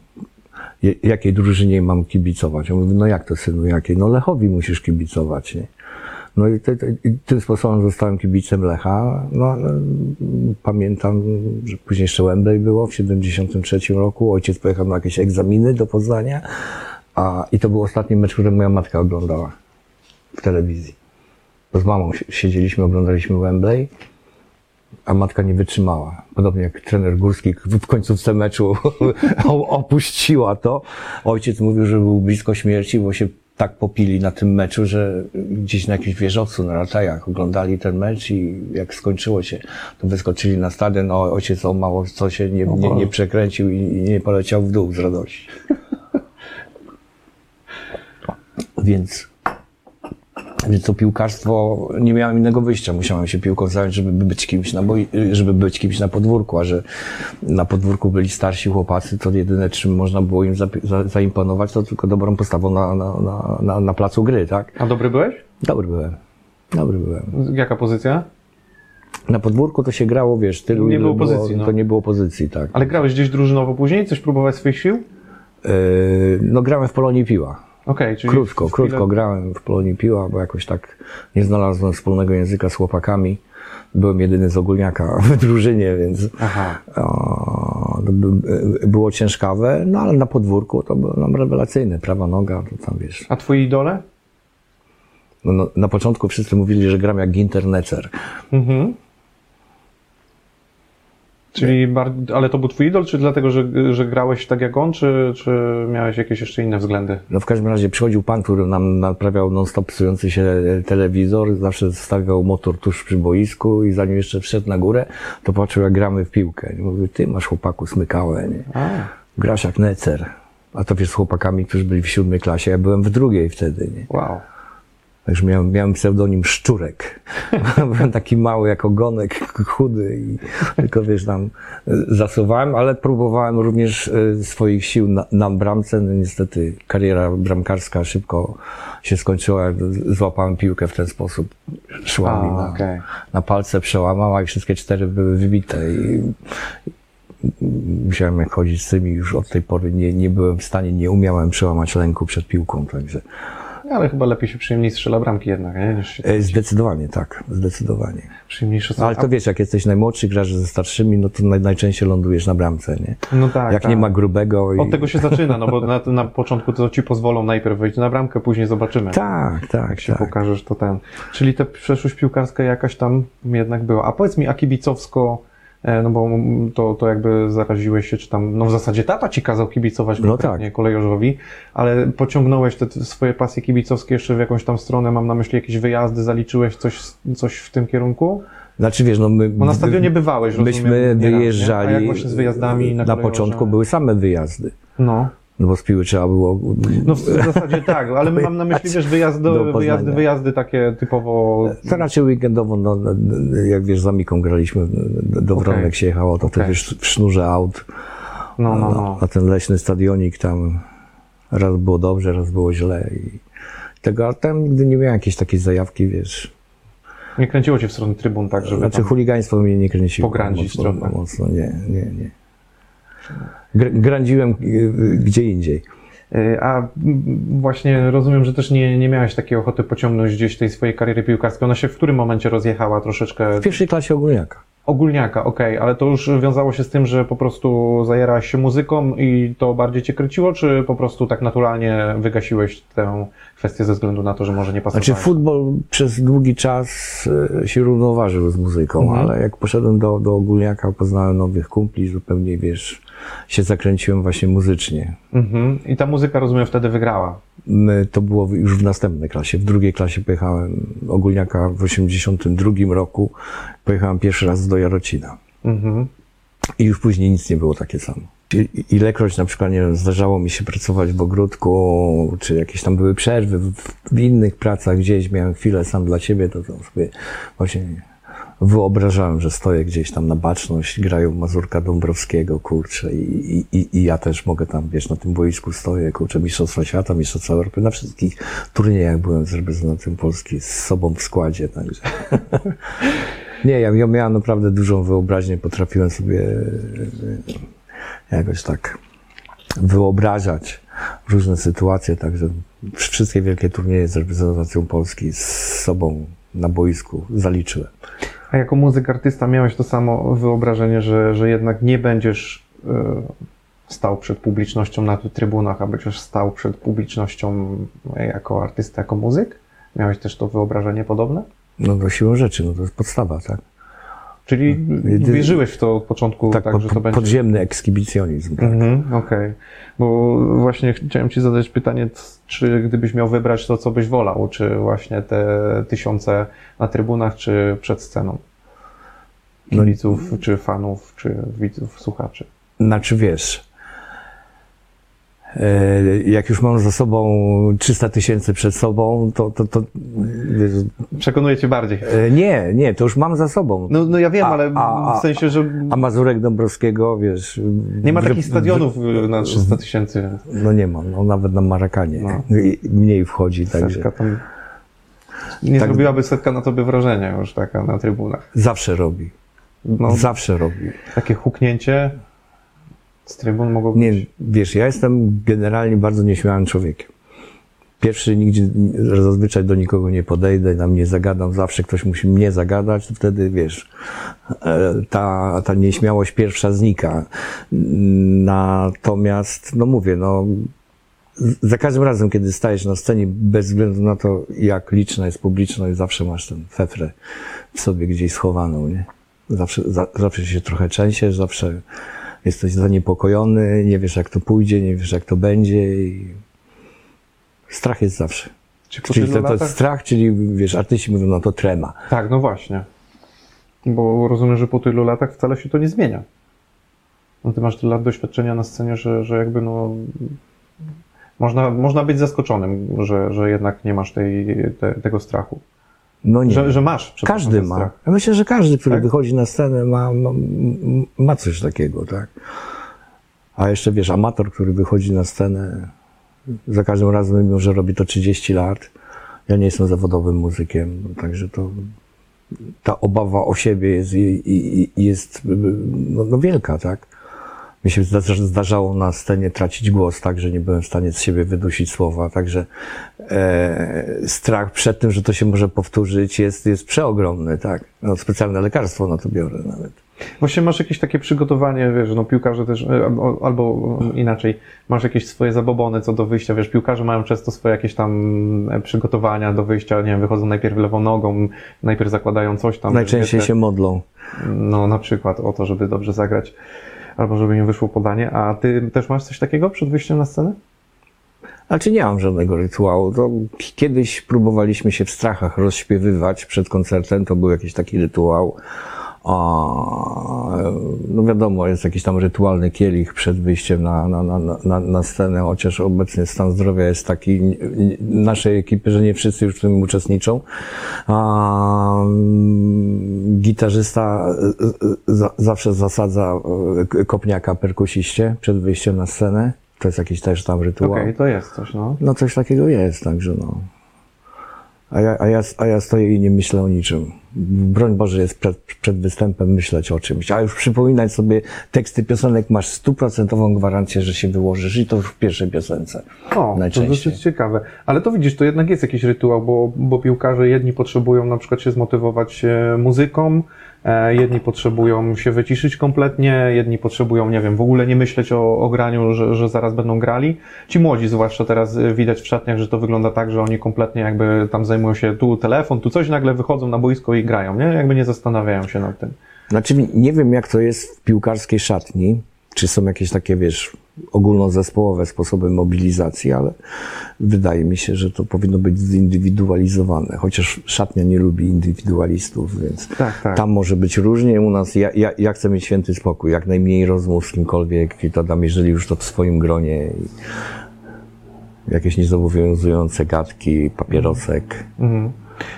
jakiej drużynie mam kibicować? On mówi, no jak to synu, jakiej? No Lechowi musisz kibicować, nie? No i, te, te, tym sposobem zostałem kibicem Lecha. No ale pamiętam, że później jeszcze Wembley było w 73 roku. Ojciec pojechał na jakieś egzaminy do Poznania. A, I to był ostatni mecz, który moja matka oglądała w telewizji. Bo z mamą si- siedzieliśmy, oglądaliśmy Wembley, a matka nie wytrzymała. Podobnie jak trener Górski w końcówce meczu opuściła to. Ojciec mówił, że był blisko śmierci, bo się tak popili na tym meczu, że gdzieś na jakimś wieżowcu, na ratajach oglądali ten mecz i jak skończyło się, to wyskoczyli na stadion, a ojciec o mało co się nie, nie, nie przekręcił i nie poleciał w dół z radości. Więc więc to piłkarstwo, nie miałem innego wyjścia, musiałem się piłką zająć, żeby być kimś na, boi, żeby być kimś na podwórku, a że na podwórku byli starsi chłopacy, to jedyne czym można było im za, za, zaimponować, to tylko dobrą postawą na, na, na, na, na placu gry, tak? A dobry byłeś? Dobry byłem. Dobry byłem. Jaka pozycja? Na podwórku to się grało, wiesz, tylu Nie było pozycji, no. To nie było pozycji, tak. Ale grałeś gdzieś drużynowo później? Coś próbować swoich sił? Yy, no grałem w Polonii Piła. Okej, czyli Krótko, krótko chwilę- grałem w Polonii Piła, bo jakoś tak nie znalazłem wspólnego języka z chłopakami. Byłem jedyny z ogólniaka w drużynie, więc o, było ciężkawe, no ale na podwórku to było nam rewelacyjne. Prawa noga, to tam wiesz. A twoi idole? No, no, na początku wszyscy mówili, że gram jak Ginter Necer. Mhm. Czyli, ale to był twój idol, czy dlatego, że, że grałeś tak jak on, czy, czy miałeś jakieś jeszcze inne względy? No w każdym razie przychodził pan, który nam naprawiał non-stop psujący się telewizor, zawsze stawiał motor tuż przy boisku i zanim jeszcze wszedł na górę, to patrzył jak gramy w piłkę. I mówił, ty masz chłopaku smykałe, nie? A, grasz jak necer. A to wiesz z chłopakami, którzy byli w siódmej klasie, ja byłem w drugiej wtedy, nie? wow. Także miałem, miałem pseudonim Szczurek. Byłem taki mały jak ogonek, chudy i tylko wiesz, tam e, zasuwałem, ale próbowałem również e, swoich sił na, na bramce. No, niestety kariera bramkarska szybko się skończyła. Złapałem piłkę w ten sposób. Szła mi A, na, okej. na palce, przełamała i wszystkie cztery były wybite. I musiałem chodzić z tymi już od tej pory nie, nie byłem w stanie, nie umiałem przełamać lęku przed piłką, także Ale chyba lepiej się przyjemniej strzela bramki jednak, nie? Niż się e, zdecydowanie tak, zdecydowanie. przyjemniejsze są. No, ale to wiesz, jak jesteś najmłodszy, grasz ze starszymi, no to naj, najczęściej lądujesz na bramce, nie? no tak, jak tak. nie ma grubego i... Od tego się zaczyna, no bo na, na początku to ci pozwolą najpierw wejść na bramkę, później zobaczymy. Tak, tak, Jak się tak. pokażesz, to ten. Czyli ta przeszłość piłkarska jakaś tam jednak była. A powiedz mi, a kibicowsko, no bo to, to jakby zaraziłeś się, czy tam, no w zasadzie tata ci kazał kibicować No konkretnie tak. kolejorzowi, ale pociągnąłeś te te swoje pasje kibicowskie jeszcze w jakąś tam stronę, mam na myśli jakieś wyjazdy, zaliczyłeś coś, coś w tym kierunku? Znaczy wiesz, no my... Bo na stadionie bywałeś, rozumiem, Myśmy wyjeżdżali... A jak właśnie z wyjazdami na Na początku były same wyjazdy, No. No bo z piły trzeba było... No w zasadzie tak, ale mam na myśli, wiesz, wyjazd Do do, Poznania. wyjazdy, wyjazdy takie typowo... To raczej weekendowo, no, no, jak wiesz, z Amiką graliśmy, do. Wronek się jechało, to Okej. wtedy w sznurze aut, No, no, no. a ten leśny stadionik tam raz było dobrze, raz było źle i tego, ale tam nigdy nie miałem jakiejś takiej zajawki, wiesz, Nie kręciło cię w stronę trybun tak, żeby znaczy tam... chuligaństwo mnie nie kręciło. Pogrądzić mocno, trochę. mocno, nie, nie, nie. Gr- Grądziłem y, gdzie indziej. Y, A właśnie rozumiem, że też nie, nie miałeś takiej ochoty pociągnąć gdzieś tej swojej kariery piłkarskiej. Ona się w którym momencie rozjechała troszeczkę? W pierwszej klasie ogólniaka. Ogólniaka, okej, ale to już wiązało się z tym, że po prostu zajerałaś się muzyką i to bardziej cię kręciło, czy po prostu tak naturalnie wygasiłeś tę kwestię ze względu na to, że może nie pasowałeś? Znaczy futbol przez długi czas e, się równoważył z muzyką, Mhm. ale jak poszedłem do, do ogólniaka, poznałem nowych kumpli, zupełnie wiesz, się zakręciłem właśnie muzycznie. Mhm. I ta muzyka, rozumiem, wtedy wygrała. My, to było już w następnej klasie. W drugiej klasie pojechałem ogólniaka w 82 roku. Pojechałem pierwszy raz do Jarocina. Mhm. I już później nic nie było takie samo. Ilekroć na przykład, nie wiem, zdarzało mi się pracować w ogródku, czy jakieś tam były przerwy w, w innych pracach gdzieś, miałem chwilę sam dla siebie, to, to sobie właśnie wyobrażałem, że stoję gdzieś tam na baczność, grają Mazurka Dąbrowskiego, kurczę, i, i- i, ja też mogę tam, wiesz, na tym boisku stoję, kurczę, Mistrzostwa Świata, Mistrzostwa Europy, na wszystkich turniejach byłem z reprezentantem Polski, z sobą w składzie, także... Nie, ja, ja miałem naprawdę dużą wyobraźnię, potrafiłem sobie e, jakoś tak wyobrażać różne sytuacje, także wszystkie wielkie turnieje z reprezentacją Polski z sobą na boisku zaliczyłem. A jako muzyk artysta miałeś to samo wyobrażenie, że, że jednak nie będziesz e, stał przed publicznością na trybunach, a będziesz stał przed publicznością jako artysta, jako muzyk? Miałeś też to wyobrażenie podobne? No to siłą rzeczy, no to jest podstawa, tak? Czyli wierzyłeś w to od początku, tak, Tak, po, że to będzie... podziemny ekskibicjonizm. Tak. Mhm, Okej, bo właśnie chciałem Ci zadać pytanie, czy gdybyś miał wybrać to, co byś wolał, czy właśnie te tysiące na trybunach, czy przed sceną? No- Kibiców, czy fanów, czy widzów, słuchaczy? Znaczy wiesz, jak już mam za sobą 300 tysięcy przed sobą, to, to, to wiesz, Przekonuje Cię bardziej. e, nie, nie, to już mam za sobą. No, no ja wiem, A- ale a- a- w sensie, że A Mazurek Dąbrowskiego, wiesz... nie ma w- takich w- stadionów y, na 300 tysięcy, No nie ma, no nawet na Marakanie No. Mniej wchodzi, także setka tam... Nie Tak. zrobiłaby setka na Tobie wrażenia już taka na trybunach. zawsze robi, No, zawsze robi. takie huknięcie z trybun mogło być... Nie, wiesz, ja jestem generalnie bardzo nieśmiałym człowiekiem. Pierwszy nigdzie, zazwyczaj do nikogo nie podejdę, nam nie zagadam, zawsze ktoś musi mnie zagadać, to wtedy, wiesz, e, ta, ta nieśmiałość pierwsza znika. Natomiast, no mówię, no, za każdym razem, kiedy stajesz na scenie, bez względu na to, jak liczna jest publiczność, zawsze masz ten fefrę w sobie gdzieś schowaną, nie? Zawsze, za, zawsze się trochę trzęsiesz, zawsze jesteś zaniepokojony, nie wiesz jak to pójdzie, nie wiesz jak to będzie i strach jest zawsze. Czy Czyli to, to jest strach, czyli wiesz, artyści mówią, no to trema. Tak, no właśnie. Bo rozumiem, że po tylu latach wcale się to nie zmienia. No ty masz tyle lat doświadczenia na scenie, że, że jakby no Można, można być zaskoczonym, że, że jednak nie masz tej, te, tego strachu. No nie. Że, że masz. Każdy ma. strach. Ja myślę, że każdy, który Tak? wychodzi na scenę, ma, ma, ma coś takiego, tak. A jeszcze wiesz, amator, który wychodzi na scenę, za każdym razem, mimo że robi to 30 lat, ja nie jestem zawodowym muzykiem, także to ta obawa o siebie jest, i jest no, no wielka, tak. Mi się zda- zdarzało na scenie tracić głos, tak, że nie byłem w stanie z siebie wydusić słowa, także e, strach przed tym, że to się może powtórzyć jest, jest przeogromny, tak. No, specjalne lekarstwo na to biorę nawet. Właśnie masz jakieś takie przygotowanie, wiesz, no piłkarze też, e, albo, albo inaczej, masz jakieś swoje zabobony co do wyjścia, wiesz, piłkarze mają często swoje jakieś tam e, przygotowania do wyjścia, nie wiem, wychodzą najpierw lewą nogą, najpierw zakładają coś tam. Najczęściej wiesz, się modlą. No na przykład o to, żeby dobrze zagrać, albo żeby nie wyszło podanie, a ty też masz coś takiego przed wyjściem na scenę? Znaczy nie mam żadnego rytuału. To kiedyś próbowaliśmy się w strachach rozśpiewywać przed koncertem, to był jakiś taki rytuał. A, no wiadomo, jest jakiś tam rytualny kielich przed wyjściem na, na, na, na, na scenę, chociaż obecnie stan zdrowia jest taki naszej ekipy, że nie wszyscy już w tym uczestniczą. A, mm, gitarzysta y, za, zawsze zasadza y, kopniaka perkusiście przed wyjściem na scenę. To jest jakiś też tam rytuał. Okej, to jest coś, no. No coś takiego jest, także no. A ja, a, ja, a ja stoję i nie myślę o niczym. Broń Boże jest przed, przed występem myśleć o czymś, a już przypominać sobie teksty piosenek masz stuprocentową gwarancję, że się wyłożysz i to już w pierwszej piosence. O, to Najczęściej. dosyć ciekawe. Ale to widzisz, to jednak jest jakiś rytuał, bo, bo piłkarze jedni potrzebują na przykład się zmotywować e, muzyką, jedni potrzebują się wyciszyć kompletnie, jedni potrzebują, nie wiem, w ogóle nie myśleć o, o graniu, że, że zaraz będą grali. Ci młodzi, zwłaszcza teraz e, widać w szatniach, że to wygląda tak, że oni kompletnie jakby tam zajmują się tu telefon, tu coś, nagle wychodzą na boisko i grają, nie? Jakby nie zastanawiają się nad tym. Znaczy nie wiem jak to jest w piłkarskiej szatni, czy są jakieś takie, wiesz, ogólnozespołowe sposoby mobilizacji, ale wydaje mi się, że to powinno być zindywidualizowane, chociaż szatnia nie lubi indywidualistów, więc Tak, tak. tam może być różnie. U nas ja, ja, ja chcę mieć święty spokój, jak najmniej rozmów z kimkolwiek i to tam, jeżeli już to w swoim gronie i jakieś niezobowiązujące gadki, papierosek, Mhm.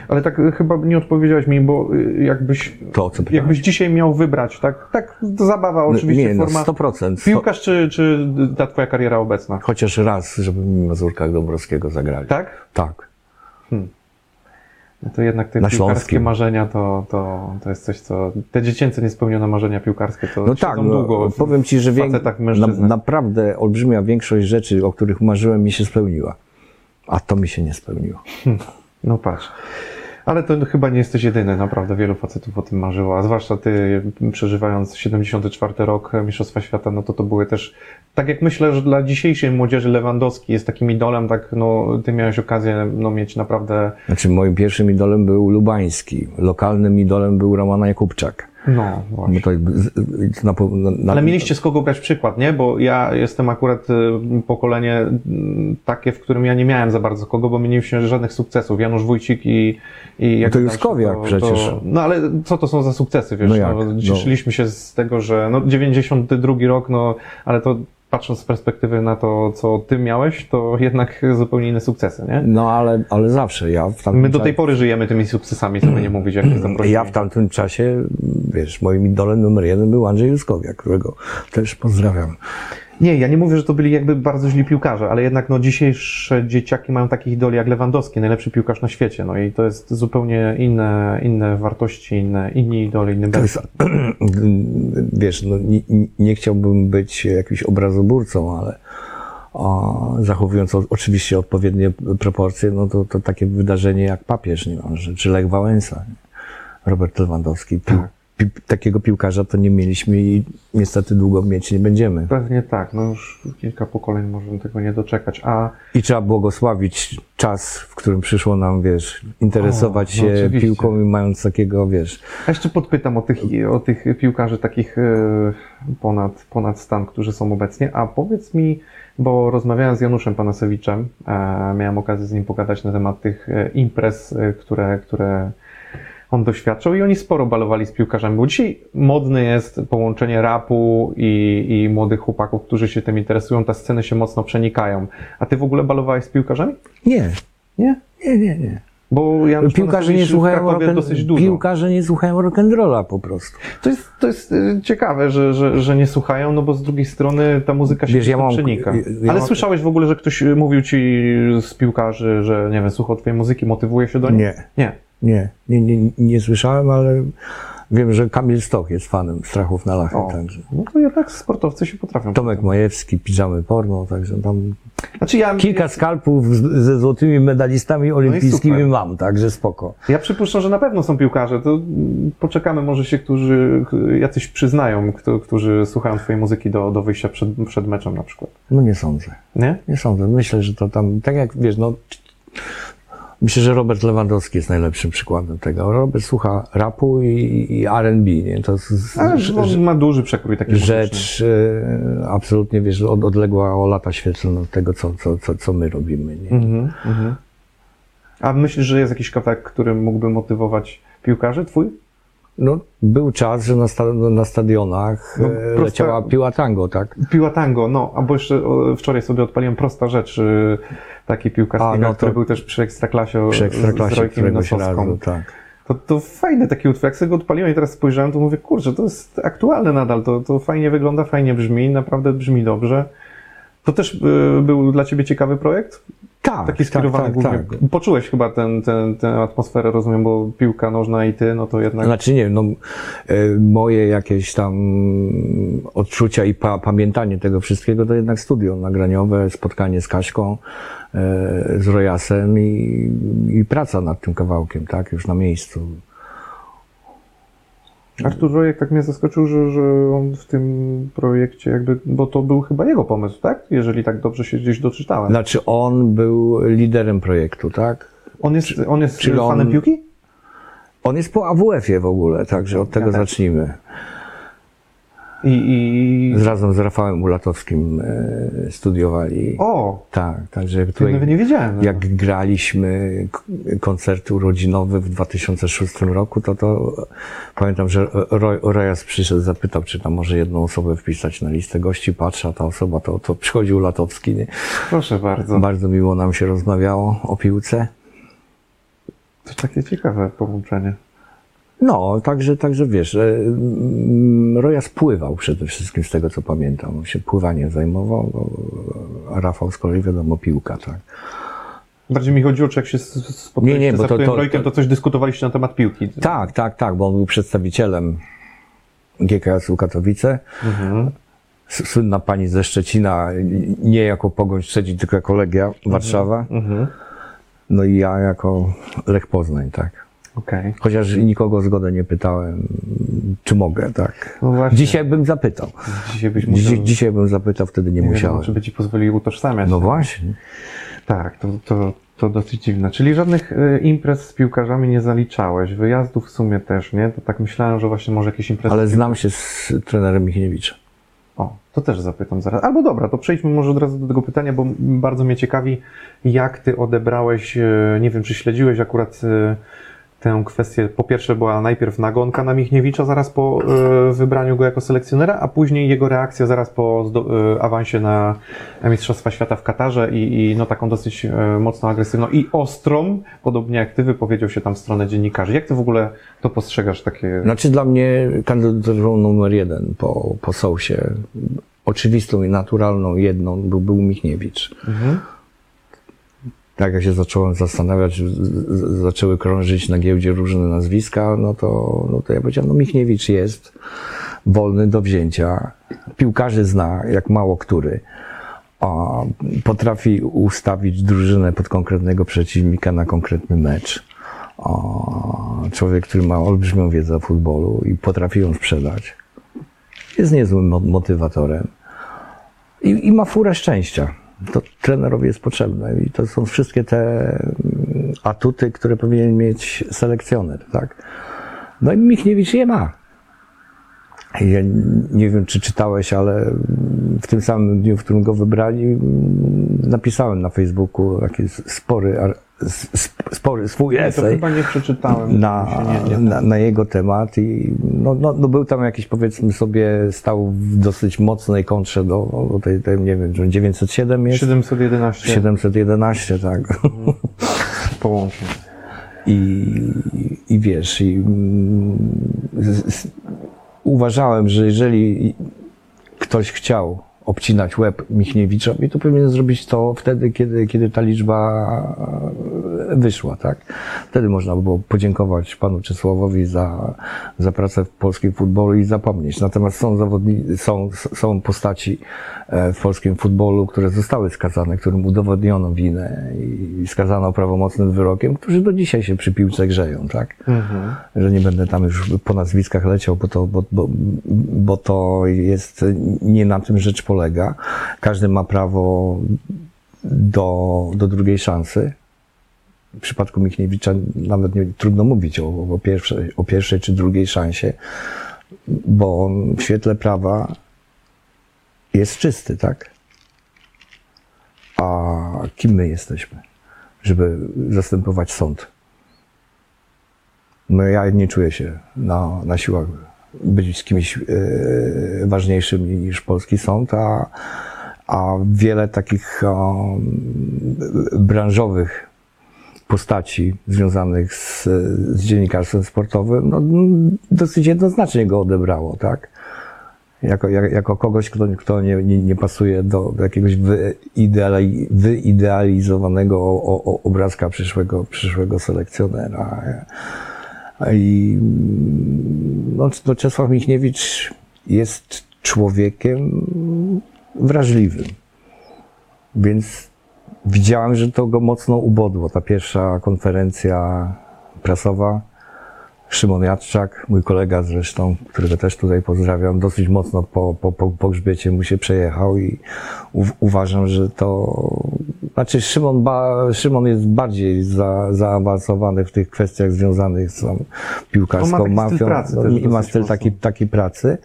Ale tak e, chyba nie odpowiedziałeś mi, bo e, jakbyś, to co pytałeś? jakbyś dzisiaj miał wybrać, tak? Tak, to zabawa oczywiście, nie, no, forma... 100%. Piłkarz czy, czy ta twoja kariera obecna? Chociaż raz, żeby mi Mazurkach Dąbrowskiego zagrali. Tak? Tak. No to jednak te Na piłkarskie Śląskim. marzenia to, to, to jest coś, co... Te dziecięce niespełnione marzenia piłkarskie to No tak, no, długo w- powiem Ci, że wiek, na, naprawdę olbrzymia większość rzeczy, o których marzyłem, mi się spełniła. A to mi się nie spełniło. No patrz. Ale to chyba nie jesteś jedyny, naprawdę wielu facetów o tym marzyło, a zwłaszcza ty przeżywając 74 rok Mistrzostwa Świata, no to to były też, tak jak myślę, że dla dzisiejszej młodzieży Lewandowski jest takim idolem, tak no ty miałeś okazję no mieć naprawdę, Znaczy, moim pierwszym idolem był Lubański. Lokalnym idolem był Roman Jakubczak. No właśnie. To, z- na, na, Ale mieliście z kogo brać przykład, nie? Bo ja jestem akurat y, pokolenie y, takie, w którym ja nie miałem za bardzo kogo, bo mieliśmy żadnych sukcesów. Janusz Wójcik i... i jak to Juskowiak przecież. no ale co to są za sukcesy, wiesz? No jak? No, cieszyliśmy się z tego, że no 92 rok, no ale to patrząc z perspektywy na to, co ty miałeś, to jednak zupełnie inne sukcesy, nie? No, ale, ale zawsze. Ja w tamtym My do tej czasie- pory żyjemy tymi sukcesami, żeby nie mówić, jak jest tam Ja w tamtym czasie, wiesz, moim idolem numer jeden był Andrzej Juskowiak, którego też pozdrawiam. Nie, ja nie mówię, że to byli jakby bardzo źli piłkarze, ale jednak no, dzisiejsze dzieciaki mają takich idoli jak Lewandowski, najlepszy piłkarz na świecie. No i to jest zupełnie inne, inne wartości, inne, inni idole, inny jest, wiesz, no, nie, nie chciałbym być jakimś obrazoburcą, ale o, zachowując o, oczywiście odpowiednie proporcje, no to, to takie wydarzenie jak papież, nie wiem, że- czy Lech Wałęsa, nie? Robert Lewandowski. Pił, pi, takiego piłkarza to nie mieliśmy i niestety długo mieć nie będziemy. Pewnie tak, no już kilka pokoleń możemy tego nie doczekać. A I trzeba błogosławić czas, w którym przyszło nam, wiesz, interesować O, no się oczywiście. piłką i mając takiego, wiesz, a jeszcze podpytam o tych, o tych piłkarzy takich e, ponad, ponad stan, którzy są obecnie. A powiedz mi, bo rozmawiałem z Januszem Panasewiczem, e, miałem okazję z nim pogadać na temat tych e, imprez, które, które on doświadczał i oni sporo balowali z piłkarzami, bo dzisiaj modne jest połączenie rapu i, i młodych chłopaków, którzy się tym interesują, te sceny się mocno przenikają. A ty w ogóle balowałeś z piłkarzami? Nie, Nie? nie, nie, nie. Bo ja Piłkarze nie słuchają rock dosyć dużo. Piłkarze nie słuchają rock'n'rolla po prostu. To jest, to jest y, ciekawe, że, że, że nie słuchają, no bo z drugiej strony ta muzyka się Wiesz, ja ja mam- przenika. ja- ja Ale mam- słyszałeś w ogóle, że ktoś y, mówił ci z piłkarzy, że nie wiem, słuchał twojej muzyki, motywuje się do niej? Nie, Nie. Nie, nie, nie, nie słyszałem, ale wiem, że Kamil Stoch jest fanem Strachów na Lachę, O. także. No to jednak sportowcy się potrafią. Tomek Majewski, Pijamy Porno, także tam Znaczy ja, kilka skalpów z- ze złotymi medalistami olimpijskimi super. mam, także spoko. ja przypuszczam, że na pewno są piłkarze. To poczekamy, może się którzy, jacyś przyznają, kto, którzy słuchają twojej muzyki do, do wyjścia przed, przed meczem na przykład. No nie sądzę. Nie? Nie sądzę. Myślę, że to tam, tak jak wiesz, no. Myślę, że Robert Lewandowski jest najlepszym przykładem tego. Robert słucha rapu i, i RB, nie? To jest Ale ma duży przekrój taki rzecz e, absolutnie, wiesz, od, odległa o lata świetlne od tego, co, co, co, co my robimy. Nie? Mhm, mhm. A myślisz, że jest jakiś kawałek, który mógłby motywować piłkarzy, twój? No, był czas, że na, sta, na stadionach No, e, prosta- leciała piła tango, tak? Piła tango, no, albo jeszcze wczoraj sobie odpaliłem prosta rzecz, y, taki piłkarski, A, no to- który był też przy Ekstraklasie, Przy z ekstraklasie Rojkiem któregoś Nosowską. tak. To, to fajny taki utwór. Jak sobie go odpaliłem i teraz spojrzałem, to mówię, kurczę, to jest aktualne nadal, to, to fajnie wygląda, fajnie brzmi, naprawdę brzmi dobrze. To też y, był dla ciebie ciekawy projekt? Tak, Taki skierowany tak, tak, tak. Poczułeś chyba ten, ten, tę atmosferę, rozumiem, bo piłka nożna i ty, no to jednak. Znaczy nie, no e, moje jakieś tam odczucia i pa, pamiętanie tego wszystkiego to jednak studio nagraniowe, spotkanie z Kaśką, e, z Rojasem i, i praca nad tym kawałkiem, tak, już na miejscu. Artur Rojek tak mnie zaskoczył, że, że on w tym projekcie jakby, bo to był chyba jego pomysł, tak? Jeżeli tak dobrze się gdzieś doczytałem. Znaczy on był liderem projektu, tak? On jest, on jest czyli on- fanem piłki? On jest po AWF-ie w ogóle, także od tego Ja zacznijmy. I, i... Razem z Rafałem Ulatowskim e, studiowali. O! Tak, także tutaj nawet nie wiedziałem. jak graliśmy k- koncerty urodzinowe w 2006 roku, to to pamiętam, że Roy, Rojas przyszedł, zapytał, czy tam może jedną osobę wpisać na listę gości, patrzę, a ta osoba to, to przychodził Latowski, nie? Proszę bardzo. Bardzo miło nam się rozmawiało o piłce. To takie ciekawe połączenie. No, także, także wiesz, e, mm, Rojas pływał przede wszystkim z tego, co pamiętam. On się pływaniem zajmował, a Rafał z kolei wiadomo piłka, tak. Bardziej mi chodziło, czy jak się spotkaliście Nie, nie, bo z to- to- Rojkiem, to coś dyskutowaliście na temat piłki. Tak, tak, tak, bo on był przedstawicielem GKS-u Katowice. S- Słynna pani ze Szczecina, nie jako Pogoń Szczecin, tylko jako Legia Warszawa. Mhm. No i ja jako Lech Poznań, tak. Okej. Chociaż nikogo o zgodę nie pytałem, czy mogę, tak. No właśnie. Dzisiaj bym zapytał. Dzisiaj byś musiał... Dzi- dzisiaj bym zapytał, wtedy nie, nie musiałem. wiadomo, czy by ci pozwolili utożsamiać. No właśnie. Tak, to, to, to dosyć dziwne. Czyli żadnych y, imprez z piłkarzami nie zaliczałeś, wyjazdów w sumie też, nie? To tak myślałem, że właśnie może jakieś imprezy... Ale znam się z trenerem Michniewiczem. O, to też zapytam zaraz. Albo dobra, to przejdźmy może od razu do tego pytania, bo bardzo mnie ciekawi, jak ty odebrałeś, e, nie wiem, czy śledziłeś akurat e, tę kwestię. Po pierwsze była najpierw nagonka na Michniewicza zaraz po e, wybraniu go jako selekcjonera, a później jego reakcja zaraz po e, awansie na Mistrzostwa Świata w Katarze i, i no taką dosyć e, mocno agresywną i ostrą, podobnie jak ty wypowiedział się tam w stronę dziennikarzy. Jak ty w ogóle to postrzegasz takie... Znaczy dla mnie kandydaturą numer jeden po, po Sousie, oczywistą i naturalną jedną, był, był Michniewicz. Mhm. Tak jak się zacząłem zastanawiać, zaczęły krążyć na giełdzie różne nazwiska, no to, no to ja powiedziałem, no Michniewicz jest wolny do wzięcia. Piłkarzy zna, jak mało który. A potrafi ustawić drużynę pod konkretnego przeciwnika na konkretny mecz. A człowiek, który ma olbrzymią wiedzę o futbolu i potrafi ją sprzedać. Jest niezłym mo- motywatorem. I, I ma furę szczęścia. To trenerowi jest potrzebne. I to są wszystkie te mm, atuty, które powinien mieć selekcjoner, tak? No i Michniewicz je ma. Ja nie wiem, czy czytałeś, ale w tym samym dniu, w którym go wybrali, napisałem na Facebooku taki spory, spory swój to esej chyba nie przeczytałem. na, nie, nie. na, na jego temat i no, no, no był tam jakiś powiedzmy sobie stał w dosyć mocnej kontrze do, do tej, tej, nie wiem, że 907 jest? 711 711, tak. połączeń. I, i wiesz, i, mm, z, z, uważałem, że jeżeli ktoś chciał obcinać łeb Michniewiczowi, to powinien zrobić to wtedy, kiedy, kiedy ta liczba wyszła, tak? Wtedy można było podziękować panu Czesławowi za, za pracę w polskim futbolu i zapomnieć. Natomiast są zawodnicy, są, są postaci e, w polskim futbolu, które zostały skazane, którym udowodniono winę i skazano prawomocnym wyrokiem, którzy do dzisiaj się przy piłce grzeją, tak? Mhm. Że nie będę tam już po nazwiskach leciał, bo to, bo, bo, bo to jest, nie na tym rzecz polega. Każdy ma prawo do, do drugiej szansy. W przypadku Michniewicza nawet nie, trudno mówić o, o, pierwszej, o pierwszej czy drugiej szansie, bo on w świetle prawa jest czysty, tak? A kim my jesteśmy, żeby zastępować sąd? No ja nie czuję się na, na siłach być kimś e, ważniejszym niż polski sąd, a, a wiele takich branżowych postaci związanych z, z dziennikarstwem sportowym, no, dosyć jednoznacznie go odebrało, tak? Jako, jak, jako kogoś, kto, kto nie, nie, nie pasuje do, do jakiegoś wyideali, wyidealizowanego o, o, obrazka przyszłego, przyszłego selekcjonera. I no, no Czesław Michniewicz jest człowiekiem wrażliwym. Więc widziałem, że to go mocno ubodło. Ta pierwsza konferencja prasowa. Szymon Jadczak, mój kolega zresztą, którego też tutaj pozdrawiam, dosyć mocno po, po, po, po grzbiecie mu się przejechał i u, uważam, że to... Znaczy Szymon, ba, Szymon jest bardziej za, zaawansowany w tych kwestiach związanych z piłkarską On ma mafią pracy i ma styl taki, taki pracy,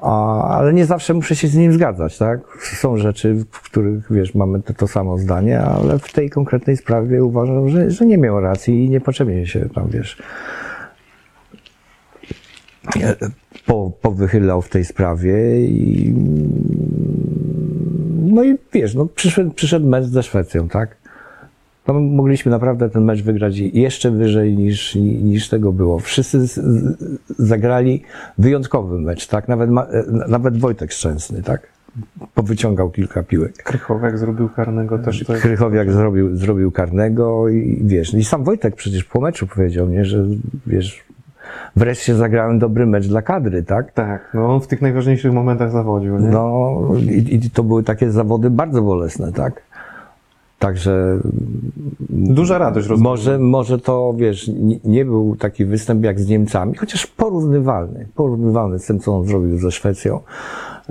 a, ale nie zawsze muszę się z nim zgadzać, tak? Są rzeczy, w których, wiesz, mamy to, to samo zdanie, ale w tej konkretnej sprawie uważam, że, że nie miał racji i niepotrzebnie się tam, wiesz, po, powychylał w tej sprawie i no i wiesz, no przyszedł, przyszedł mecz ze Szwecją, tak? No, mogliśmy naprawdę ten mecz wygrać jeszcze wyżej niż, niż tego było. Wszyscy z, z, zagrali wyjątkowy mecz, tak? Nawet, ma, nawet Wojtek Szczęsny, tak? Powyciągał kilka piłek. Krychowiak zrobił karnego też. To jest... Krychowiak zrobił, zrobił karnego i wiesz, i sam Wojtek przecież po meczu powiedział, nie, że wiesz, wreszcie zagrałem dobry mecz dla kadry, tak? Tak, no on w tych najważniejszych momentach zawodził, nie? No i, i to były takie zawody bardzo bolesne, tak? Także Duża radość rozumiem. może, może to, wiesz, nie, nie był taki występ jak z Niemcami, chociaż porównywalny, porównywalny z tym, co on zrobił ze Szwecją.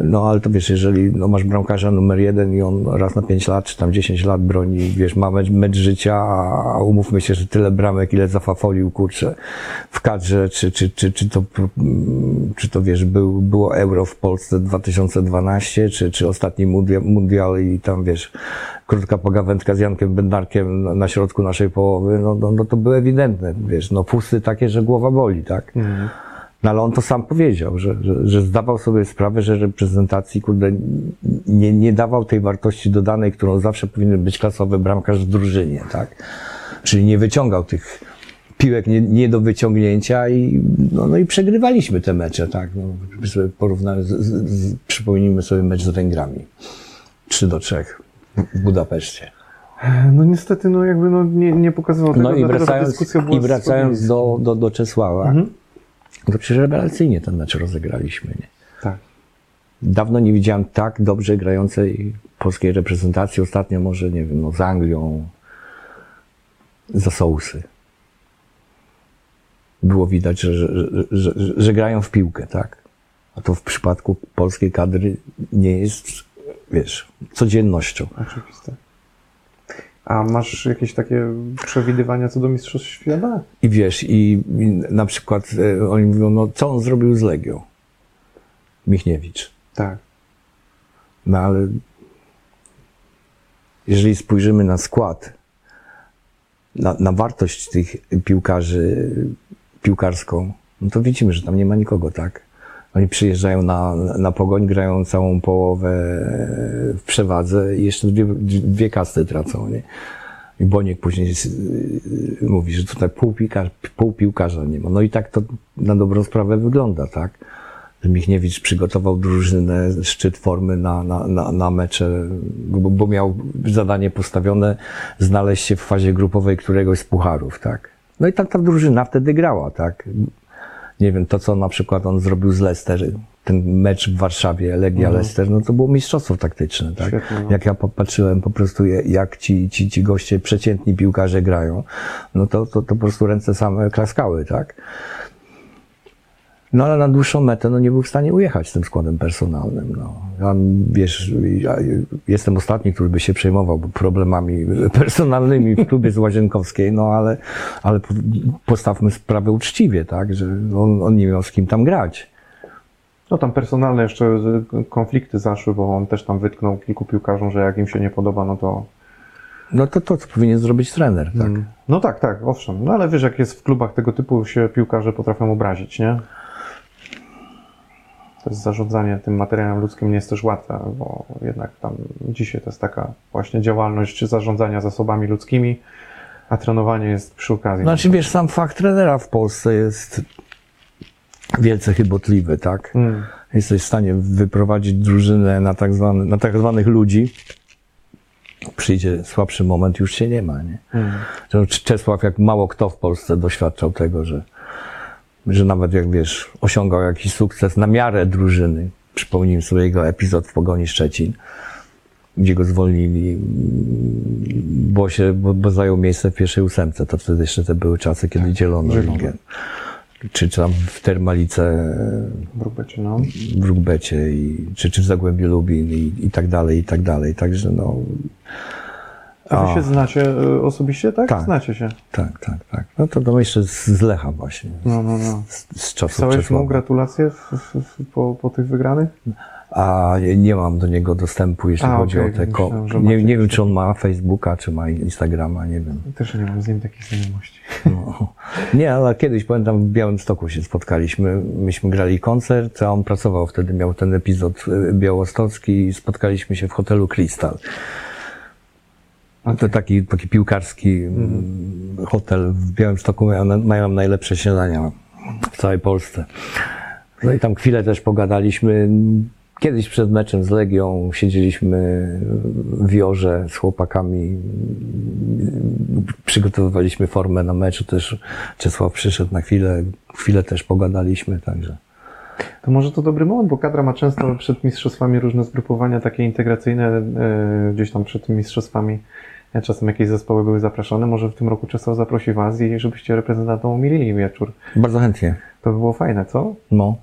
No ale to wiesz, jeżeli no, masz bramkarza numer jeden i on raz na 5 lat, czy tam 10 lat broni, wiesz, ma mecz, mecz życia, a umówmy się, że tyle bramek, ile zafafolił, kurczę, w kadrze, czy, czy, czy, czy to, mm, czy to wiesz, był, było Euro w Polsce 2012, czy, czy ostatni mundial, mundial i tam, wiesz, krótka pogawędka z Jankiem Bednarkiem na, środku naszej połowy, no, no, no to było ewidentne, wiesz, no pusty takie, że głowa boli, tak? Mhm. No ale on to sam powiedział, że, że, że zdawał sobie sprawę, że reprezentacji, kurde, nie, nie dawał tej wartości dodanej, którą zawsze powinien być klasowy bramkarz w drużynie, tak? Czyli nie wyciągał tych piłek nie, nie do wyciągnięcia i, no, no i przegrywaliśmy te mecze, tak? No, sobie porównamy, z, z, z, przypomnijmy sobie mecz z Węgrami. 3 do 3 w Budapeszcie. No niestety, no jakby no, nie, nie pokazywał tego, No i wracając, dyskusja była i wracając do, do, do Czesława, Mhm. To przecież rewelacyjnie ten mecz rozegraliśmy, nie? Tak. Dawno nie widziałem tak dobrze grającej polskiej reprezentacji. Ostatnio może, nie wiem, no z Anglią, za sousy. Było widać, że, że, że, że, że grają w piłkę, tak? A to w przypadku polskiej kadry nie jest, wiesz, codziennością. Oczywiste. A masz jakieś takie przewidywania co do Mistrzostw Świata? I wiesz, i, i na przykład e, oni mówią, no co on zrobił z Legią? Michniewicz. Tak. No ale jeżeli spojrzymy na skład na, na wartość tych piłkarzy piłkarską, no to widzimy, że tam nie ma nikogo, tak? Oni przyjeżdżają na, na pogoń, grają całą połowę w przewadze i jeszcze dwie, dwie kasty tracą, nie? I Boniek później s- mówi, że tutaj pół, pół piłkarza nie ma. No i tak to na dobrą sprawę wygląda, tak? Michniewicz przygotował drużynę, szczyt formy na, na, na, na mecze, bo, bo miał zadanie postawione znaleźć się w fazie grupowej któregoś z pucharów, tak? No i tak ta drużyna wtedy grała, tak? Nie wiem, to co na przykład on zrobił z Leicester, ten mecz w Warszawie, Legia Leicester, no to było mistrzostwo taktyczne, tak? Świetnie, no. Jak ja popatrzyłem po prostu, jak ci, ci, ci goście, przeciętni piłkarze grają, no to, to, to po prostu ręce same klaskały, tak? No ale na dłuższą metę no, nie był w stanie ujechać tym składem personalnym. No. Ja, wiesz, ja jestem ostatni, który by się przejmował problemami personalnymi w klubie z Łazienkowskiej, no ale, ale po- postawmy sprawę uczciwie, tak, że on, on nie miał z kim tam grać. No tam personalne jeszcze konflikty zaszły, bo on też tam wytknął kilku piłkarzom, że jak im się nie podoba, no to... No to to, co powinien zrobić trener, tak. Mm. No tak, tak, owszem. No ale wiesz, jak jest w klubach tego typu, się piłkarze potrafią obrazić, nie? Jest zarządzanie tym materiałem ludzkim nie jest też łatwe, bo jednak tam dzisiaj to jest taka właśnie działalność zarządzania zasobami ludzkimi, a trenowanie jest przy okazji. Znaczy wiesz, sam fakt trenera w Polsce jest wielce chybotliwy, tak. Mm. jesteś w stanie wyprowadzić drużynę na tak, zwany, na tak zwanych ludzi, przyjdzie słabszy moment, już się nie ma, nie? To Czesław, jak mało kto w Polsce doświadczał tego, że, że nawet jak wiesz, osiągał jakiś sukces na miarę drużyny. Przypomnijmy sobie jego epizod w Pogoni Szczecin, gdzie go zwolnili, bo, się, bo, bo zajął miejsce w pierwszej ósemce. To wtedy jeszcze te były czasy, kiedy dzielono dzielono. ligę. Czy, czy tam w Termalice Brukbecie, no. w Rugbecie i, czy, czy w Zagłębiu Lubin i, i tak dalej, i tak dalej. Także no, A wy się znacie y, osobiście, tak? Tak. Znacie się. tak, tak, tak. No to, to jeszcze z, Lecha właśnie, No, no, no. z, z czasów Pisałeś mu gratulacje w, w, po, po tych wygranych? A nie- mam do niego dostępu, jeśli A, chodzi okej, o te... Ko- myślałem, nie, nie wiem, czy on ma Facebooka, czy ma Instagrama, nie wiem. Też nie mam z nim takiej znajomości. No. Nie, ale kiedyś, pamiętam, w Białymstoku się spotkaliśmy. Myśmy grali koncert, a on pracował wtedy, miał ten epizod y, białostocki i spotkaliśmy się w hotelu Crystal. To taki, taki piłkarski mm, hotel w Białymstoku mają, mają najlepsze śniadania w całej Polsce. No i tam chwilę też pogadaliśmy. Kiedyś przed meczem z Legią siedzieliśmy w Jorze z chłopakami. Przygotowywaliśmy formę na meczu. Też Czesław przyszedł na chwilę. Chwilę też pogadaliśmy, także. To może to dobry moment, bo kadra ma często przed mistrzostwami różne zgrupowania takie integracyjne, e, gdzieś tam przed tymi mistrzostwami. e, Czasem jakieś zespoły były zapraszane. Może w tym roku Czesław zaprosi Was i żebyście reprezentantom umilili wieczór. Bardzo chętnie. To by było fajne, co? No.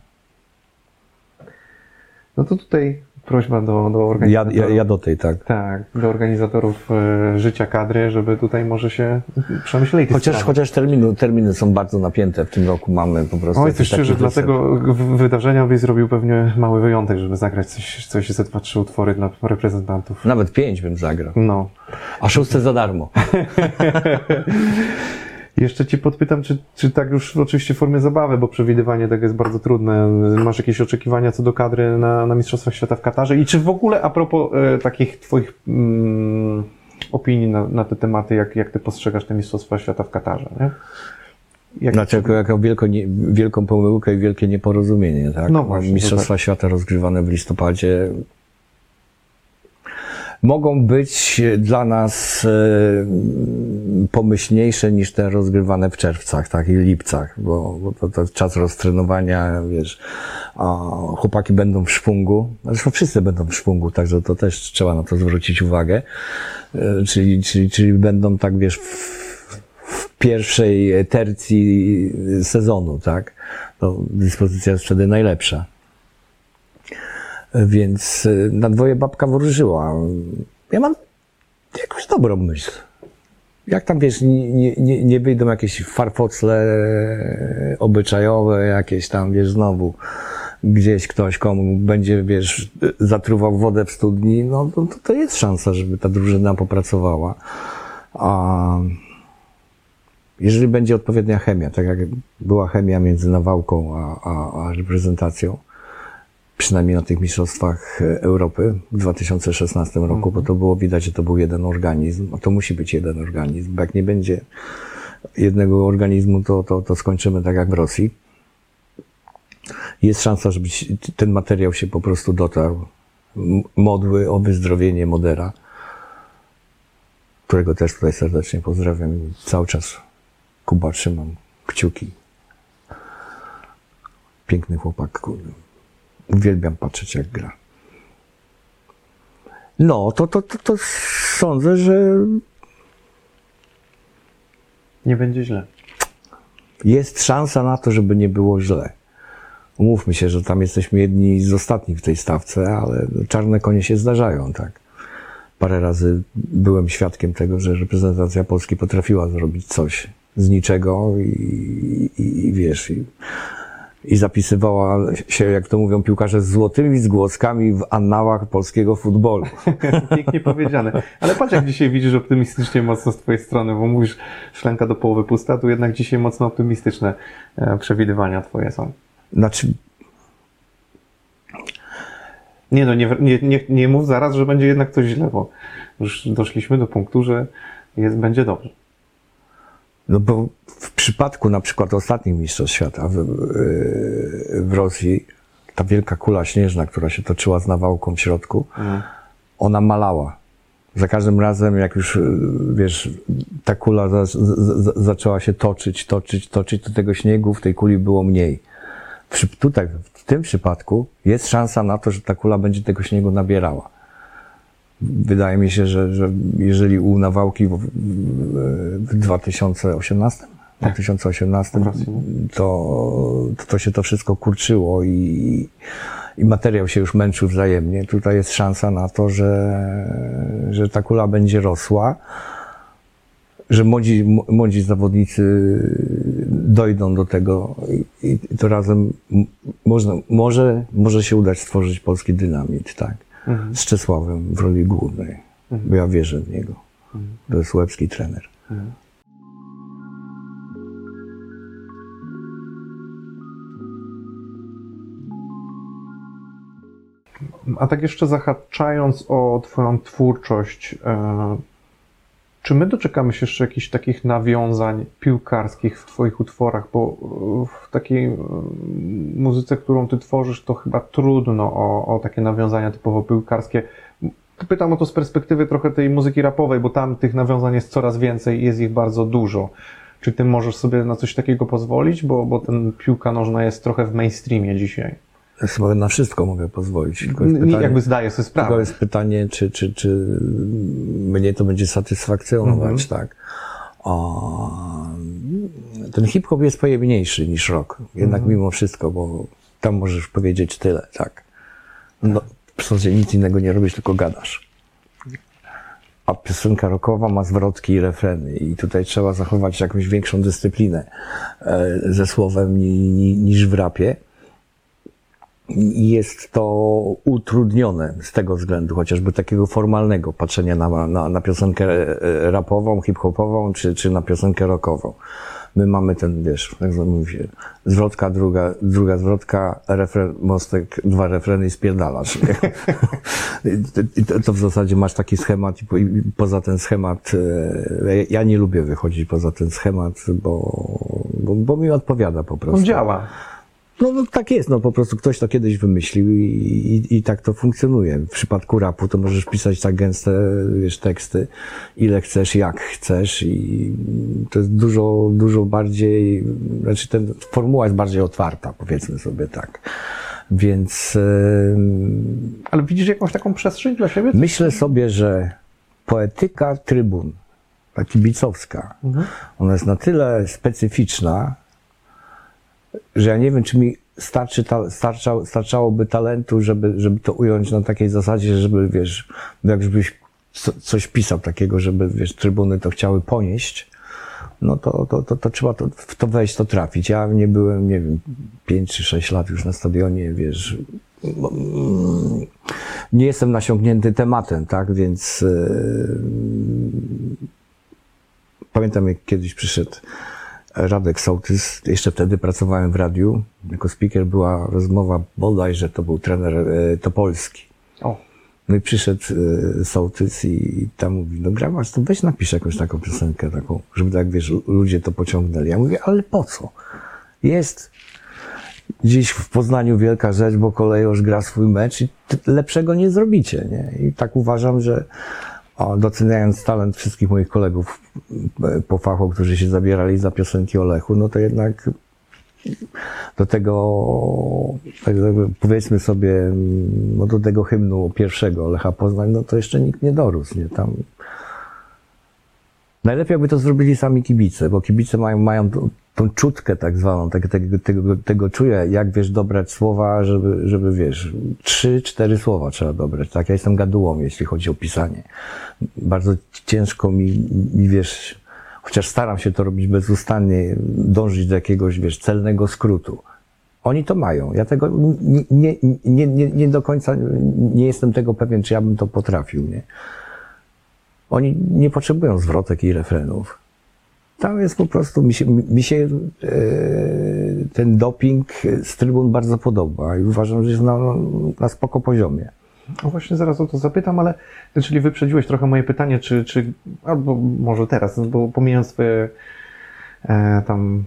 No to tutaj prośba do, do Ja, organizatorów. ja, ja do tej, tak. Tak, do organizatorów e, życia kadry, żeby tutaj może się przemyśleli Chociaż, sprawy. chociaż terminu, terminy są bardzo napięte. W tym roku mamy po prostu. Oj, coś szczerze, dlatego wydarzenia byś zrobił pewnie mały wyjątek, żeby zagrać coś, coś ze dwa, trzy utwory dla reprezentantów. Nawet pięć bym zagrał. No. A szóste za darmo. Jeszcze Ci podpytam, czy, czy tak już oczywiście w formie zabawy, bo przewidywanie tego jest bardzo trudne. Masz jakieś oczekiwania co do kadry na, na Mistrzostwach Świata w Katarze? I czy w ogóle a propos e, takich Twoich mm, opinii na, na te tematy, jak, jak Ty postrzegasz te Mistrzostwa Świata w Katarze? Nie? Jak, Znaczy, jako wielko, nie, wielką pomyłkę i wielkie nieporozumienie, tak? No właśnie, Mistrzostwa to Świata rozgrywane w listopadzie mogą być dla nas e, pomyślniejsze niż te rozgrywane w czerwcach, tak, i lipcach, bo, bo to, to czas roztrenowania, wiesz, a chłopaki będą w szwungu, zresztą wszyscy będą w szwungu, także to też trzeba na to zwrócić uwagę, E, czyli, czyli, czyli będą tak, wiesz, w pierwszej tercji sezonu, tak? To dyspozycja jest wtedy najlepsza. Więc y, na dwoje babka wróżyła. Ja mam jakąś dobrą myśl. Jak tam, wiesz, nie, nie, nie- wyjdą jakieś farfocle obyczajowe, jakieś tam, wiesz, znowu gdzieś ktoś komu będzie, wiesz, zatruwał wodę w studni, no to, to jest szansa, żeby ta drużyna popracowała. A Jeżeli będzie odpowiednia chemia, tak jak była chemia między Nawałką a, a, a reprezentacją, przynajmniej na tych Mistrzostwach Europy w 2016 roku, bo to było widać, że to był jeden organizm, a to musi być jeden organizm, bo jak nie będzie jednego organizmu, to, to, to skończymy tak jak w Rosji. Jest szansa, żeby ten materiał się po prostu dotarł. Modły o wyzdrowienie Modera, którego też tutaj serdecznie pozdrawiam i cały czas Kuba trzymam kciuki. Piękny chłopak, kurde. Uwielbiam patrzeć jak gra. No, to, to, to, to sądzę, że Nie będzie źle. jest szansa na to, żeby nie było źle. Umówmy się, że tam jesteśmy jedni z ostatnich w tej stawce, ale czarne konie się zdarzają, tak. Parę razy byłem świadkiem tego, że reprezentacja Polski potrafiła zrobić coś z niczego i, i, i wiesz, i, i zapisywała się, jak to mówią piłkarze, z złotymi zgłoskami w annałach polskiego futbolu. Pięknie powiedziane. Ale patrz, jak dzisiaj widzisz optymistycznie mocno z Twojej strony, bo mówisz szklanka do połowy pusta, tu jednak dzisiaj mocno optymistyczne e, przewidywania Twoje są. Znaczy, Nie no, nie, nie, nie, nie mów zaraz, że będzie jednak coś źle, bo już doszliśmy do punktu, że jest, będzie dobrze. No bo w przypadku na przykład ostatnich Mistrzostw Świata w, yy, w Rosji, ta wielka kula śnieżna, która się toczyła z nawałką w środku, Mhm. ona malała. Za każdym razem, jak już, yy, wiesz, ta kula za, z, z, zaczęła się toczyć, toczyć, toczyć, to tego śniegu w tej kuli było mniej. Przy, tutaj, w tym przypadku, jest szansa na to, że ta kula będzie tego śniegu nabierała. Wydaje mi się, że, że jeżeli u Nawałki w, w, w 2018, 2018 w Rosji, no. to, to, się to wszystko kurczyło i, i materiał się już męczył wzajemnie. Tutaj jest szansa na to, że, że ta kula będzie rosła, że młodzi, młodzi zawodnicy dojdą do tego i, i to razem można, może, może się udać stworzyć polski dynamit, tak? Mhm. z Czesławem w roli głównej, bo ja wierzę w niego. To jest łebski trener. A tak jeszcze zahaczając o Twoją twórczość, e, czy my doczekamy się jeszcze jakichś takich nawiązań piłkarskich w Twoich utworach? Bo e, w takiej e, muzyce, którą Ty tworzysz, to chyba trudno o, o takie nawiązania typowo piłkarskie. Pytam o to z perspektywy trochę tej muzyki rapowej, bo tam tych nawiązań jest coraz więcej i jest ich bardzo dużo. Czy Ty możesz sobie na coś takiego pozwolić? Bo, bo ten piłka nożna jest trochę w mainstreamie dzisiaj. Chyba na wszystko mogę pozwolić. Tylko jest Nie, pytanie, jakby zdaję sobie tylko sprawę. jest pytanie czy, czy, czy mnie to będzie satysfakcjonować, tak? A, ten hip-hop jest pojemniejszy niż rock. Jednak mimo wszystko, bo tam możesz powiedzieć tyle, tak? No, w zasadzie nic innego nie robisz, tylko gadasz. A piosenka rockowa ma zwrotki i refreny i tutaj trzeba zachować jakąś większą dyscyplinę e, ze słowem ni, ni, niż w rapie. Jest to utrudnione z tego względu, chociażby takiego formalnego patrzenia na, na, na piosenkę e, rapową, hip-hopową, czy, czy na piosenkę rockową. My mamy ten, wiesz, jak mówi się, zwrotka, druga, druga zwrotka, refren, mostek, dwa refreny i spierdalasz. to, w zasadzie masz taki schemat i poza ten schemat, e, ja nie lubię wychodzić poza ten schemat, bo, bo, bo mi odpowiada po prostu. On działa. No, no tak jest, no po prostu ktoś to kiedyś wymyślił i, i, i tak to funkcjonuje. W przypadku rapu to możesz pisać tak gęste, wiesz, teksty, ile chcesz, jak chcesz i to jest dużo, dużo bardziej, znaczy ten, formuła jest bardziej otwarta, powiedzmy sobie tak. Więc em, Ale widzisz jakąś taką przestrzeń dla siebie? myślę sobie, że poetyka trybun, ta kibicowska, ona jest na tyle specyficzna, że ja nie wiem, czy mi starczy ta, starcza, starczałoby talentu, żeby, żeby to ująć na takiej zasadzie, żeby, wiesz, jakbyś co, coś pisał takiego, żeby, wiesz, trybuny to chciały ponieść, no to, to, to, to trzeba to, w to wejść, to trafić. Ja nie byłem, nie wiem, 5 czy 6 lat już na stadionie, wiesz, mm, nie jestem nasiągnięty tematem, tak, więc e, pamiętam jak kiedyś przyszedł Radek Sołtys, jeszcze wtedy pracowałem w radiu, jako speaker była rozmowa bodajże to był trener e, Topolski. O, No i przyszedł e, sołtys i, tam mówi, no grabasz, to weź napisz jakąś taką piosenkę, taką, żeby tak, wiesz, ludzie to pociągnęli. Ja mówię, ale po co? Jest dziś w Poznaniu wielka rzecz, bo kolejorz gra swój mecz i lepszego nie zrobicie, nie? I tak uważam, że doceniając talent wszystkich moich kolegów e, po fachu, którzy się zabierali za piosenki o Lechu, no to jednak do tego, tak powiedzmy sobie, mm, no do tego hymnu pierwszego Lecha Poznań, no to jeszcze nikt nie dorósł, nie? Tam Najlepiej jakby to zrobili sami kibice, bo kibice mają, mają tą, tą czutkę tak zwaną, tego, tego, tego, tego czuję, jak wiesz dobrać słowa, żeby, żeby wiesz, trzy, cztery słowa trzeba dobrać, tak? Ja jestem gadułą, jeśli chodzi o pisanie. Bardzo ciężko mi, mi wiesz, chociaż staram się to robić bezustannie, dążyć do jakiegoś, wiesz, celnego skrótu. Oni to mają. Ja tego nie, nie, nie, nie, nie do końca nie jestem tego pewien, czy ja bym to potrafił, nie? Oni nie potrzebują zwrotek i refrenów. Tam jest po prostu, mi się, mi się e, ten doping z trybun bardzo podoba i uważam, że jest na, na spoko poziomie. no właśnie zaraz o to zapytam, ale czyli wyprzedziłeś trochę moje pytanie, czy, czy albo może teraz, bo pomijając twoje e, tam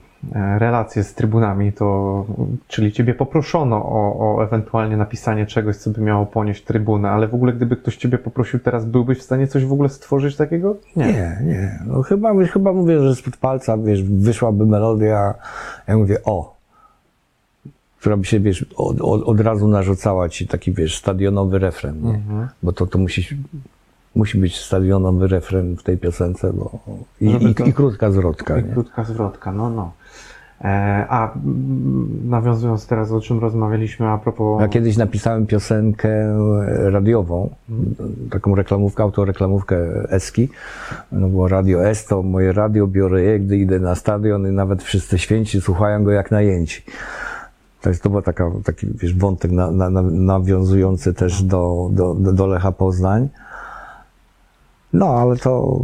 relacje z trybunami, to czyli ciebie poproszono o, o ewentualnie napisanie czegoś, co by miało ponieść trybunę, ale w ogóle gdyby ktoś ciebie poprosił teraz, byłbyś w stanie coś w ogóle stworzyć takiego? Nie, nie. No chyba, chyba mówię, że spod palca, wiesz, wyszłaby melodia, ja mówię, o, która by się, wiesz, od, od, od razu narzucała ci taki, wiesz, stadionowy refren, nie? Mhm. Bo to, to musi, musi być stadionowy refren w tej piosence, bo i, i, to- i krótka zwrotka, I nie? krótka zwrotka, no no. E, a nawiązując teraz o czym rozmawialiśmy a propos... Ja kiedyś napisałem piosenkę radiową, taką reklamówkę, autoreklamówkę Eski. No było Radio S, to moje radio biorę je, gdy idę na stadion i nawet wszyscy święci słuchają go jak najęci. To, jest, to był taka, taki wiesz, wątek na, na, na, nawiązujący też do, do, do Lecha Poznań. No, ale to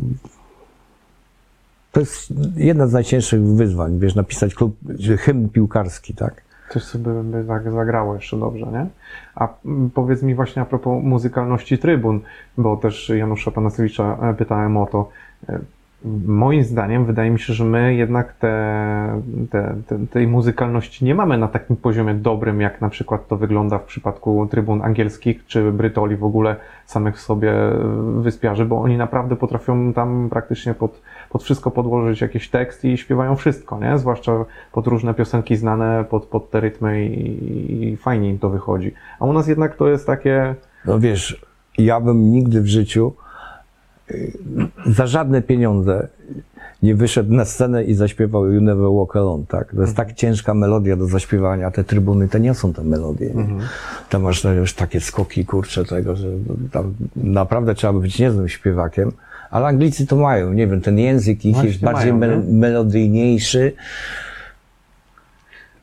to jest jedna z najcięższych wyzwań, wiesz, napisać klub, hymn piłkarski, tak? Coś sobie by zag- zagrało jeszcze dobrze, nie? A powiedz mi właśnie a propos muzykalności trybun, bo też Janusza Panasewicza e, pytałem o to. Moim zdaniem wydaje mi się, że my jednak te, te, te, tej muzykalności nie mamy na takim poziomie dobrym, jak na przykład to wygląda w przypadku trybun angielskich czy Brytoli w ogóle samych sobie wyspiarzy, bo oni naprawdę potrafią tam praktycznie pod, pod wszystko podłożyć jakiś tekst i śpiewają wszystko, nie? Zwłaszcza pod różne piosenki znane, pod, pod te rytmy i, i fajnie im to wychodzi. A u nas jednak to jest takie, No wiesz, ja bym nigdy w życiu za żadne pieniądze nie wyszedł na scenę i zaśpiewał You Never Walk Alone, tak? To jest tak ciężka melodia do zaśpiewania, a te trybuny te niosą te melodie. Nie? Tam masz no, już takie skoki, kurcze tego, że tam naprawdę trzeba być niezłym śpiewakiem, ale Anglicy to mają, nie wiem, ten język ich Właśnie jest bardziej mają, mel- melodyjniejszy,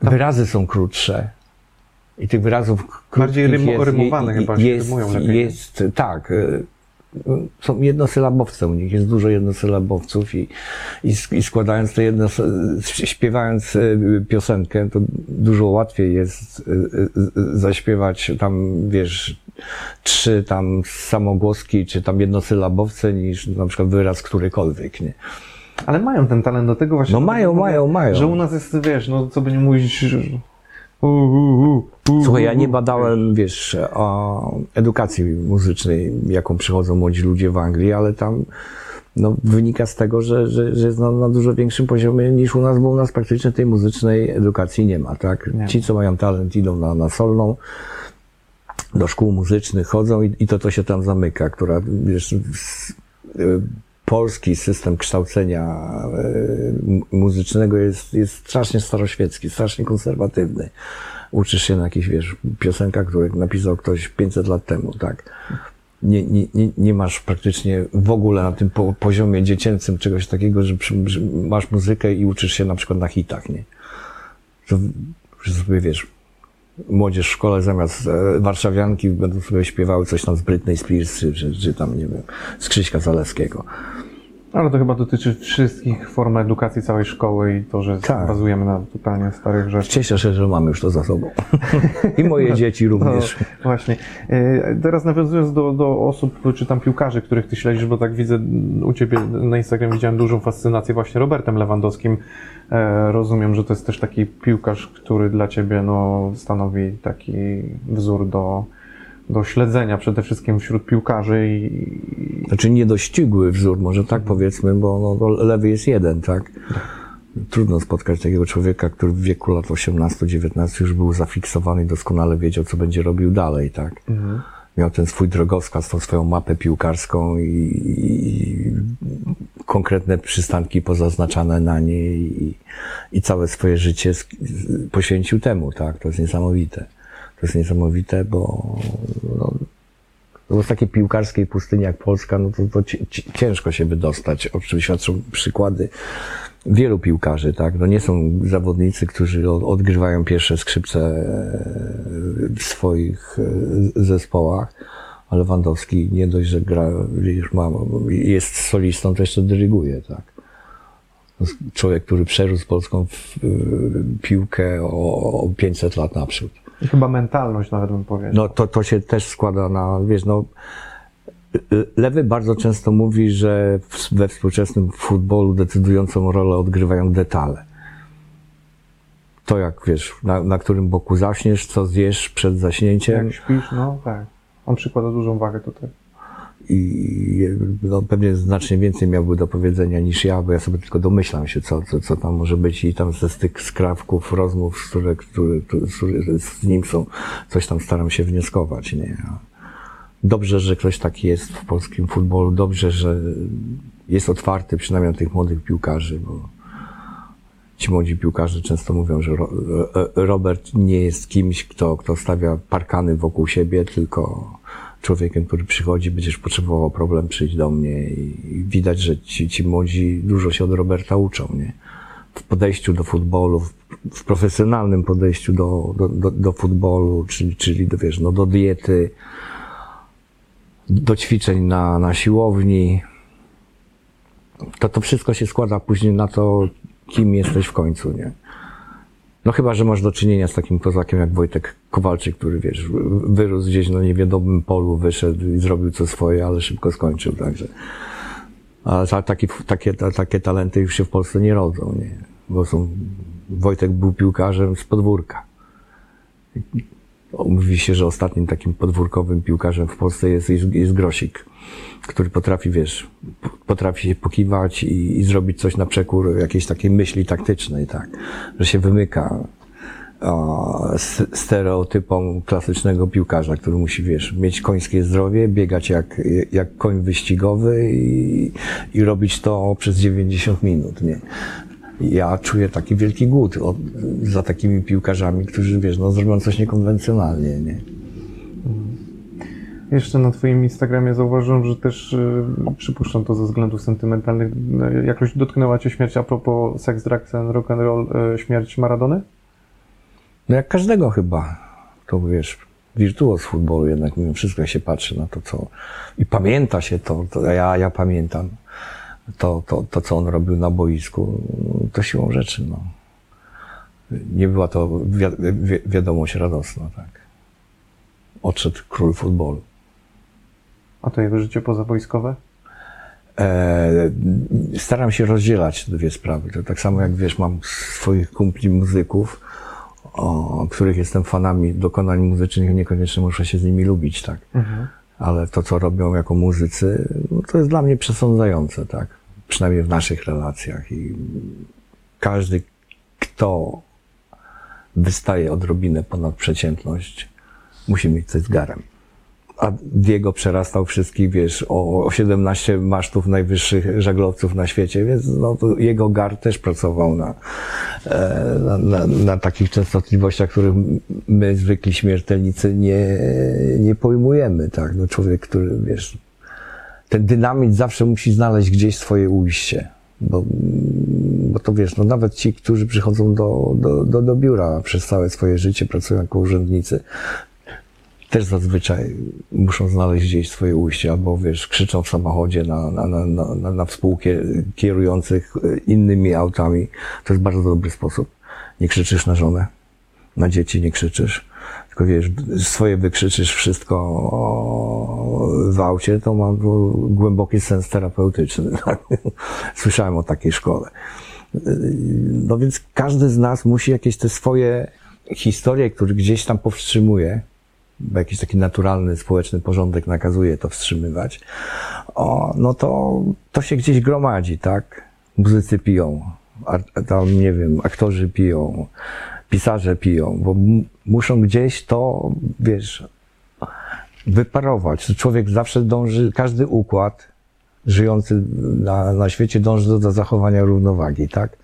wyrazy są krótsze. I tych wyrazów krótkich Bardziej jest, rymowane chyba jest, rymują lepiej. Jest, tak. Są jednosylabowce u nich, jest dużo jednosylabowców i, i, i składając te jedno, śpiewając y, piosenkę, to dużo łatwiej jest y, y, zaśpiewać tam, wiesz, trzy tam samogłoski, czy tam jednosylabowce, niż na przykład wyraz którykolwiek, nie? ale mają ten talent do tego właśnie. No mają, mają, mają. Że u nas jest, wiesz, no co by nie mówić, Słuchaj, ja nie badałem, wiesz, o edukacji muzycznej, jaką przychodzą młodzi ludzie w Anglii, ale tam no, wynika z tego, że, że, że jest na, na dużo większym poziomie niż u nas, bo u nas praktycznie tej muzycznej edukacji nie ma, tak? Nie. Ci, co mają talent, idą na, na solną, do szkół muzycznych chodzą i, i to to się tam zamyka, która, wiesz, y, polski system kształcenia mu- muzycznego jest, jest strasznie staroświecki, strasznie konserwatywny. Uczysz się na jakichś, wiesz, piosenkach, które napisał ktoś 500 lat temu, tak? Nie, nie, nie, nie masz praktycznie w ogóle na tym po, poziomie dziecięcym czegoś takiego, że, że masz muzykę i uczysz się na przykład na hitach, nie? Że, że sobie, wiesz, młodzież w szkole zamiast e, warszawianki będą sobie śpiewały coś tam z Britney Spears, czy, czy, czy tam, nie wiem, z Krzyśka Zalewskiego. Ale to chyba dotyczy wszystkich form edukacji całej szkoły i to, że Tak. bazujemy na totalnie starych rzeczach. Cieszę się, że mamy już to za sobą. I moje dzieci również. No, właśnie. E, Teraz nawiązując do, do osób, czy tam piłkarzy, których ty śledzisz, bo tak widzę u ciebie na Instagramie widziałem dużą fascynację właśnie Robertem Lewandowskim. E, Rozumiem, że to jest też taki piłkarz, który dla ciebie no, stanowi taki wzór do, do śledzenia przede wszystkim wśród piłkarzy i, Znaczy niedościgły wzór, może tak powiedzmy, bo no, to lewy jest jeden, tak? Trudno spotkać takiego człowieka, który w wieku lat 18-19 już był zafiksowany i doskonale wiedział, co będzie robił dalej, tak? Miał ten swój drogowskaz, tą swoją mapę piłkarską i, i konkretne przystanki pozaznaczane na niej i, i całe swoje życie poświęcił temu, tak? To jest niesamowite. To jest niesamowite, bo no, no bo z takiej piłkarskiej pustyni jak Polska, no to, to ci- ci- ciężko się wydostać. O czym świadczą przykłady wielu piłkarzy, tak? No nie są zawodnicy, którzy odgrywają pierwsze skrzypce e, w swoich e, zespołach, a Lewandowski nie dość, że gra, już ma, jest solistą, to jeszcze dyryguje, tak? Jest Człowiek, który przerósł polską piłkę o 500 lat naprzód. Chyba mentalność nawet bym powiedział. No to, to się też składa na, wiesz, no, Lewy bardzo często mówi, że we współczesnym futbolu decydującą rolę odgrywają detale. To jak, wiesz, na, na którym boku zaśniesz, co zjesz przed zaśnięciem Jak śpisz, no tak. On przykłada dużą wagę tutaj. I no, pewnie znacznie więcej miałby do powiedzenia niż ja, bo ja sobie tylko domyślam się, co, co, co tam może być i tam ze tych skrawków rozmów, które, które, które z nim są, coś tam staram się wnioskować, nie? Dobrze, że ktoś taki jest w polskim futbolu, dobrze, że jest otwarty przynajmniej na tych młodych piłkarzy, bo ci młodzi piłkarze często mówią, że Ro- Robert nie jest kimś, kto, kto stawia parkany wokół siebie, tylko człowiekiem, który przychodzi, będziesz potrzebował problem, przyjść do mnie i widać, że ci, ci młodzi dużo się od Roberta uczą, nie? W podejściu do futbolu, w, w profesjonalnym podejściu do, do, do, do futbolu, czyli, czyli do, wiesz, no, do diety, do ćwiczeń na, na siłowni. To to wszystko się składa później na to, kim jesteś w końcu, nie? No chyba, że masz do czynienia z takim kozakiem jak Wojtek Kowalczyk, który wiesz, wyrósł gdzieś na niewiadomym polu, wyszedł i zrobił co swoje, ale szybko skończył, także. A ta, takie, takie, ta, takie talenty już się w Polsce nie rodzą, nie? Bo są, Wojtek był piłkarzem z podwórka. Mówi się, że ostatnim takim podwórkowym piłkarzem w Polsce jest, jest, jest Grosik, który potrafi, wiesz, potrafi się pokiwać i, i zrobić coś na przekór jakiejś takiej myśli taktycznej, tak, że się wymyka o, s- stereotypom klasycznego piłkarza, który musi, wiesz, mieć końskie zdrowie, biegać jak, jak koń wyścigowy i, i robić to przez 90 minut, nie? Ja czuję taki wielki głód od, za takimi piłkarzami, którzy, wiesz, no, zrobią coś niekonwencjonalnie, nie? Jeszcze na Twoim Instagramie zauważyłem, że też y, przypuszczam to ze względów sentymentalnych. y, Jakoś dotknęła Cię śmierć a propos sex, drugs and rock and roll, y, śmierć Maradony? No jak każdego chyba. To wiesz, wirtuoz futbolu jednak mimo wszystko się patrzy na to, co... I pamięta się to, to ja, ja pamiętam to, to, to, co on robił na boisku, to siłą rzeczy, no. Nie była to wi- wi- wiadomość radosna, tak. Odszedł król futbolu. A to jego życie pozawojskowe? E, staram się rozdzielać te dwie sprawy. To tak samo jak wiesz, mam swoich kumpli muzyków, o, których jestem fanami dokonań muzycznych, niekoniecznie muszę się z nimi lubić, tak. Ale to, co robią jako muzycy, no, to jest dla mnie przesądzające, tak. Przynajmniej w naszych relacjach. I każdy, kto wystaje odrobinę ponad przeciętność, musi mieć coś z garem a Diego przerastał wszystkich, wiesz, o, o 17 masztów najwyższych żaglowców na świecie, więc no, jego gar też pracował na, e, na, na, na takich częstotliwościach, których my, zwykli śmiertelnicy, nie, nie pojmujemy, tak? No, człowiek, który, wiesz, ten dynamit zawsze musi znaleźć gdzieś swoje ujście. Bo, bo to wiesz, no nawet ci, którzy przychodzą do, do, do, do biura przez całe swoje życie, pracują jako urzędnicy, też zazwyczaj muszą znaleźć gdzieś swoje ujście, albo wiesz, krzyczą w samochodzie na, na, na, na, na, współkierujących e, innymi autami. To jest bardzo dobry sposób. Nie krzyczysz na żonę, na dzieci nie krzyczysz, tylko wiesz, swoje wykrzyczysz wszystko w aucie, to ma głęboki sens terapeutyczny. Słyszałem o takiej szkole. No więc każdy z nas musi jakieś te swoje historie, które gdzieś tam powstrzymuje, jakiś taki naturalny, społeczny porządek nakazuje to wstrzymywać, o, no to, to się gdzieś gromadzi, tak? Muzycy piją, tam, nie wiem, aktorzy piją, pisarze piją, bo muszą gdzieś to, wiesz, wyparować. Człowiek zawsze dąży, każdy układ żyjący na, na świecie dąży do, do zachowania równowagi, tak?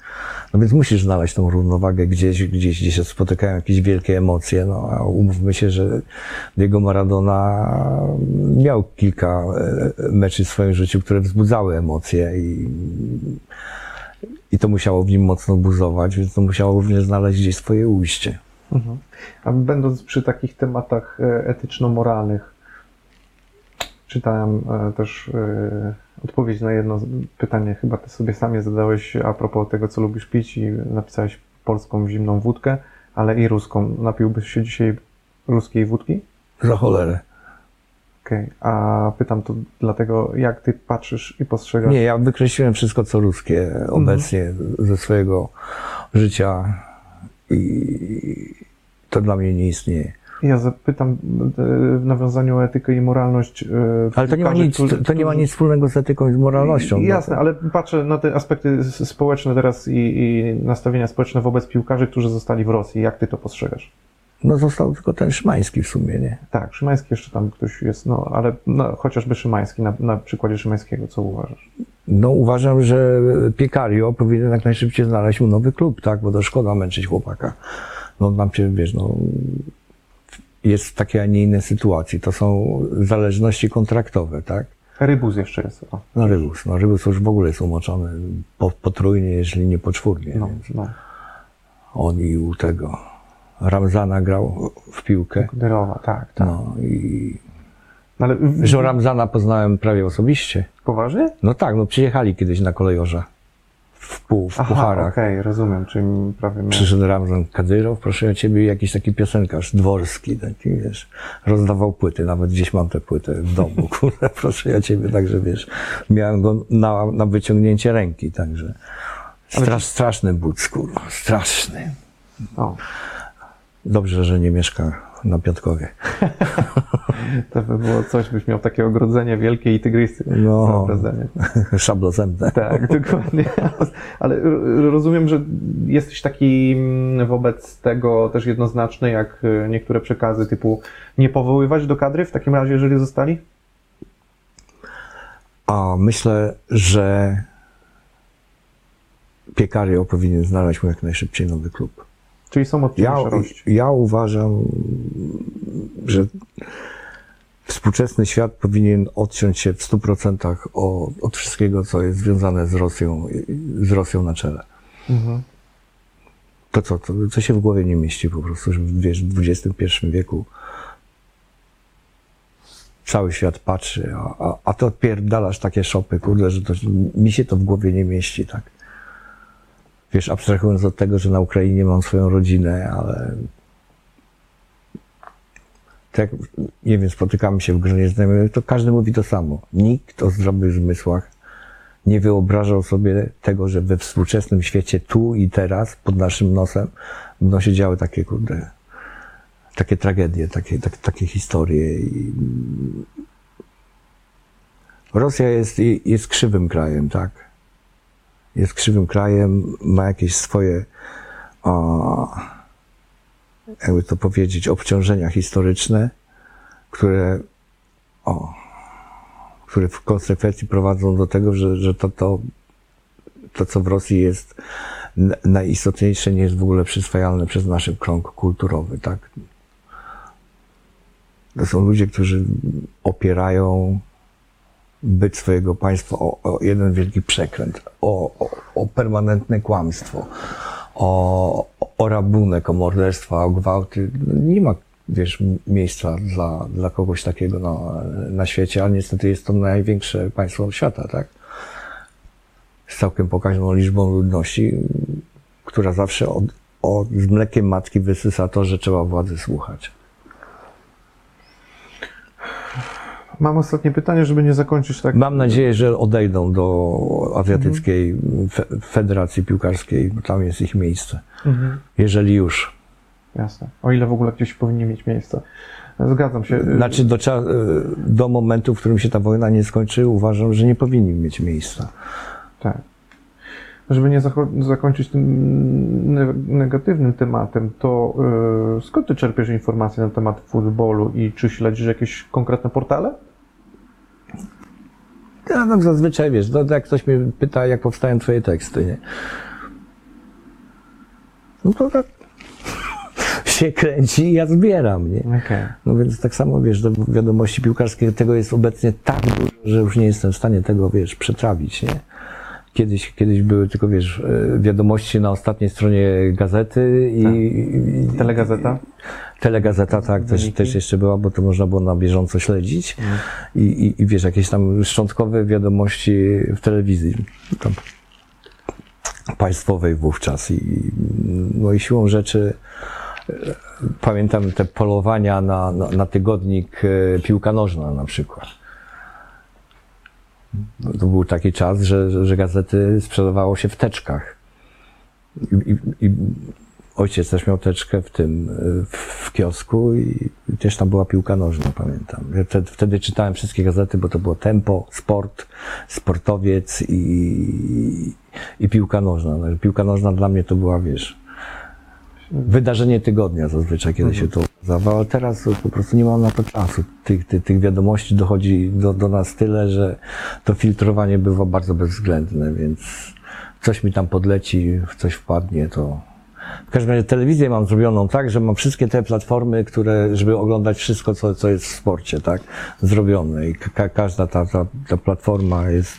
No więc musisz znaleźć tą równowagę gdzieś, gdzieś, gdzie się spotykają jakieś wielkie emocje, no a umówmy się, że Diego Maradona miał kilka e, meczy w swoim życiu, które wzbudzały emocje i, i to musiało w nim mocno buzować, więc to musiało również znaleźć gdzieś swoje ujście. Mhm. A będąc przy takich tematach e, etyczno-moralnych, czytałem e, też odpowiedź na jedno pytanie, chyba ty sobie sam zadałeś a propos tego, co lubisz pić i napisałeś polską zimną wódkę, ale i ruską. Napiłbyś się dzisiaj ruskiej wódki? Za cholerę. Okej, okay. a pytam to dlatego, jak ty patrzysz i postrzegasz? Nie, ja wykreśliłem wszystko, co ruskie obecnie mm -hmm. ze swojego życia i to dla mnie nie istnieje. Ja zapytam w nawiązaniu o etykę i moralność. E, ale to nie, ma nic, to, to nie ma nic wspólnego z etyką i z moralnością. No jasne, ale patrzę na te aspekty społeczne teraz i, i nastawienia społeczne wobec piłkarzy, którzy zostali w Rosji. Jak ty to postrzegasz? No został tylko ten Szymański w sumie, nie? Tak, Szymański jeszcze tam ktoś jest, no ale no, chociażby Szymański, na, na przykładzie Szymańskiego, co uważasz? No uważam, że Piekario powinien jak najszybciej znaleźć mu nowy klub, tak? Bo to szkoda męczyć chłopaka. No nam się, wiesz, no jest w takiej, a nie innej sytuacji. To są zależności kontraktowe, tak? Rybus jeszcze jest. O. No Rybus. No Rybus już w ogóle jest umoczony po, potrójnie, jeżeli nie poczwórnie. No, więc no. On i u tego Ramzana grał w piłkę. Derowa, tak, tak. No i... No, ale... Że Ramzana poznałem prawie osobiście. Poważnie? No tak, no przyjechali kiedyś na kolejorza w, pół, w Aha, pucharach. okej, okay, rozumiem, czyli prawie miał... Przyszedł Ramzan Kadyrow, proszę o ciebie, jakiś taki piosenkarz dworski, taki, wiesz, rozdawał płyty, nawet gdzieś mam tę płytę w domu, kurde, proszę o ciebie, także, wiesz, miałem go na, na wyciągnięcie ręki, także strasz, straszny but, kurwa, straszny. O. Dobrze, że nie mieszka na Piątkowie. to by było coś, byś miał takie ogrodzenie wielkie i tygrysy no, szablozębne. Tak, dokładnie. Ale rozumiem, że jesteś taki mm, wobec tego też jednoznaczny, jak e, niektóre przekazy typu nie powoływać do kadry w takim razie, jeżeli zostali? A myślę, że Piekario powinien znaleźć mu jak najszybciej nowy klub. Czyli są motywy ja, ja uważam, że współczesny świat powinien odciąć się w 100% od, od wszystkiego, co jest związane z Rosją, z Rosją na czele. Mhm. To co, to, co się w głowie nie mieści po prostu, że wiesz, w XXI wieku cały świat patrzy, a, a, a to odpierdalasz takie szopy, kurde, że to, mi się to w głowie nie mieści, tak wiesz, abstrahując od tego, że na Ukrainie mam swoją rodzinę, ale tak, nie wiem, spotykamy się w gronie znajomych, to każdy mówi to samo. Nikt o zdrowych zmysłach nie wyobrażał sobie tego, że we współczesnym świecie, tu i teraz, pod naszym nosem, będą się działy takie, kurde, takie tragedie, takie, tak, takie historie. I... Rosja jest, jest krzywym krajem, tak? Jest krzywym krajem, ma jakieś swoje, o, jakby to powiedzieć, obciążenia historyczne, które, o, które w konsekwencji prowadzą do tego, że, że to, to, to, co w Rosji jest najistotniejsze, nie jest w ogóle przyswajalne przez nasz krąg kulturowy, tak? To są ludzie, którzy opierają byt swojego państwa o, o jeden wielki przekręt, o, o, o permanentne kłamstwo, o, o rabunek, o morderstwa, o gwałty. Nie ma, wiesz, miejsca dla, dla kogoś takiego na, na świecie, a niestety jest to największe państwo świata, tak? Z całkiem pokaźną liczbą ludności, która zawsze od, od, z mlekiem matki wysysa to, że trzeba władzy słuchać. Mam ostatnie pytanie, żeby nie zakończyć tak. Mam nadzieję, że odejdą do Azjatyckiej Fe- Federacji Piłkarskiej, bo tam jest ich miejsce. Mhm. Jeżeli już. Jasne. O ile w ogóle gdzieś powinni mieć miejsce. Zgadzam się. Znaczy do, do momentu, w którym się ta wojna nie skończy, uważam, że nie powinni mieć miejsca. Tak. Żeby nie zakończyć tym ne- negatywnym tematem, to yy, skąd ty czerpiesz informacje na temat futbolu i czy śledzisz jakieś konkretne portale? Ja tak zazwyczaj wiesz, to, jak ktoś mnie pyta, jak powstają twoje teksty, nie? No to tak się kręci i ja zbieram, nie? Okej. No więc tak samo, wiesz, do wiadomości piłkarskiej tego jest obecnie tak dużo, że już nie jestem w stanie tego, wiesz, przetrawić, nie? Kiedyś, kiedyś były tylko, wiesz, e, wiadomości na ostatniej stronie gazety i... Tak. i- Telegazeta? Telegazeta, tak, też, Wyniki? też jeszcze była, bo to można było na bieżąco śledzić. Mhm. I, i, I wiesz, jakieś tam szczątkowe wiadomości w telewizji. Tam państwowej wówczas. I, no i siłą rzeczy e, pamiętam te polowania na, na, na tygodnik e, piłka nożna na przykład. No, to był taki czas, że, że, gazety sprzedawało się w teczkach. I, i, i ojciec też miał teczkę w tym, e, w kiosku i, też tam była piłka nożna, pamiętam. Ja wtedy, wtedy czytałem wszystkie gazety, bo to było Tempo, Sport, Sportowiec i, i piłka nożna. No, Piłka nożna dla mnie to była, wiesz, wydarzenie tygodnia zazwyczaj, kiedy się to okazało, ale teraz po prostu nie mam na to czasu. Tych, tych, tych wiadomości dochodzi do, do nas tyle, że to filtrowanie bywa bardzo bezwzględne, więc coś mi tam podleci, w coś wpadnie, to... W każdym razie telewizję mam zrobioną tak, że mam wszystkie te platformy, które, żeby oglądać wszystko, co, co jest w sporcie, tak, zrobione. I ka każda ta, ta, ta platforma jest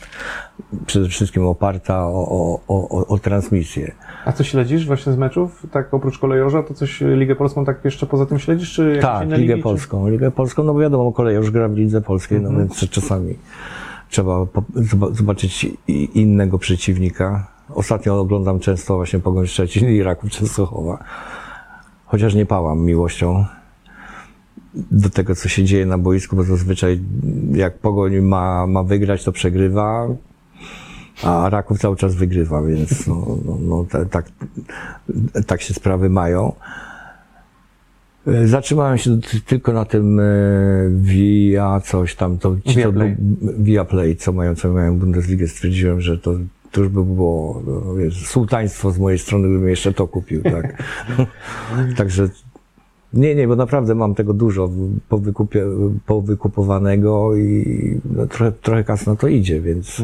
przede wszystkim oparta o, o, o, o transmisję. A co śledzisz właśnie z meczów? Tak oprócz kolejorza, to coś Ligę Polską tak jeszcze poza tym śledzisz? Czy Tak, Ligę ligi, czy- Polską. Ligę Polską, no bo wiadomo, kolej już gra w Lidze Polskiej, no więc czasami trzeba zobaczyć innego przeciwnika. Ostatnio oglądam często właśnie Pogoń Szczecin i Raków Częstochowa. Chociaż nie pałam miłością do tego, co się dzieje na boisku, bo zazwyczaj jak Pogoń ma, ma wygrać, to przegrywa, a Raków cały czas wygrywa, więc no, no, no, tak, tak się sprawy mają. Zatrzymałem się tylko na tym e, Via coś tam, to ci co Viaplay. lu- Viaplay, co mają, co mają Bundesligę, stwierdziłem, że to, to już by było no, wiesz, sułtaństwo z mojej strony, gdybym jeszcze to kupił, tak. Także nie, nie, bo naprawdę mam tego dużo powykupie, powykupowanego i no, trochę, trochę kas na to idzie, więc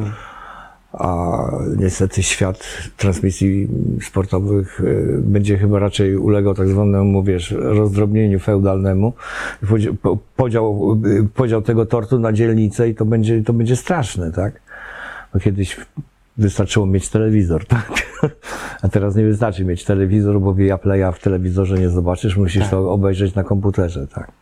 a niestety świat transmisji sportowych y, będzie chyba raczej ulegał tak zwanemu, wiesz, rozdrobnieniu feudalnemu. Podział, y, podział tego tortu na dzielnice i to będzie, to będzie straszne, tak? Bo kiedyś wystarczyło mieć telewizor, tak? A teraz nie wystarczy mieć telewizor, bo via playa w telewizorze nie zobaczysz, musisz Tak. to obejrzeć na komputerze, tak?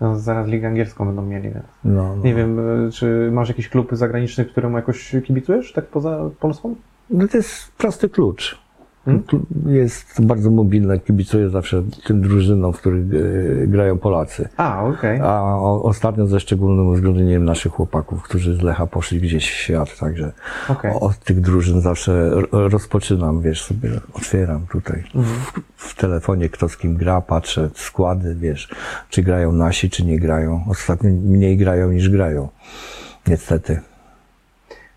No, zaraz Ligę Angielską będą mieli, więc. No, no. Nie wiem, y, czy masz jakiś klub zagraniczny, któremu jakoś kibicujesz, tak poza Polską? No to jest prosty klucz. Hmm? Jest bardzo mobilne, kibicuję zawsze tym drużynom, w których e, grają Polacy. A, okej. A o, ostatnio ze szczególnym uwzględnieniem naszych chłopaków, którzy z Lecha poszli gdzieś w świat, także Okej. od tych drużyn zawsze rozpoczynam, wiesz, sobie otwieram tutaj Mhm. w, w telefonie, kto z kim gra, patrzę, składy, wiesz, czy grają nasi, czy nie grają. Ostatnio mniej grają niż grają, niestety.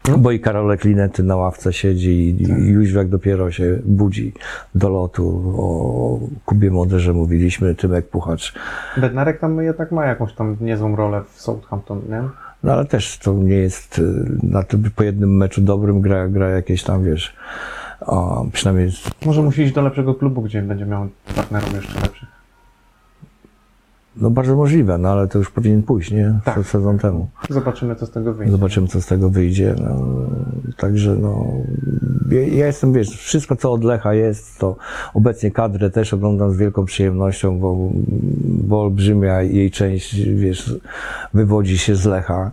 No. Bo i Karolek Linety na ławce siedzi i, Tak. Jóźwiak dopiero się budzi do lotu. O Kubie Moderze mówiliśmy, Tymek Puchacz. Bednarek tam jednak ma jakąś tam niezłą rolę w Southampton, nie? No ale też to nie jest y, na tym po jednym meczu dobrym gra, gra jakieś tam, wiesz, a przynajmniej Może musi iść do lepszego klubu, gdzie będzie miał partnerów jeszcze lepszych. No bardzo możliwe, no ale to już powinien pójść, nie? Tak. Se- Sezon temu. Zobaczymy, co z tego wyjdzie. Zobaczymy, co z tego wyjdzie. No, także no, ja, ja jestem, wiesz, wszystko co od Lecha jest, to obecnie kadrę też oglądam z wielką przyjemnością, bo, bo olbrzymia jej część, wiesz, wywodzi się z Lecha.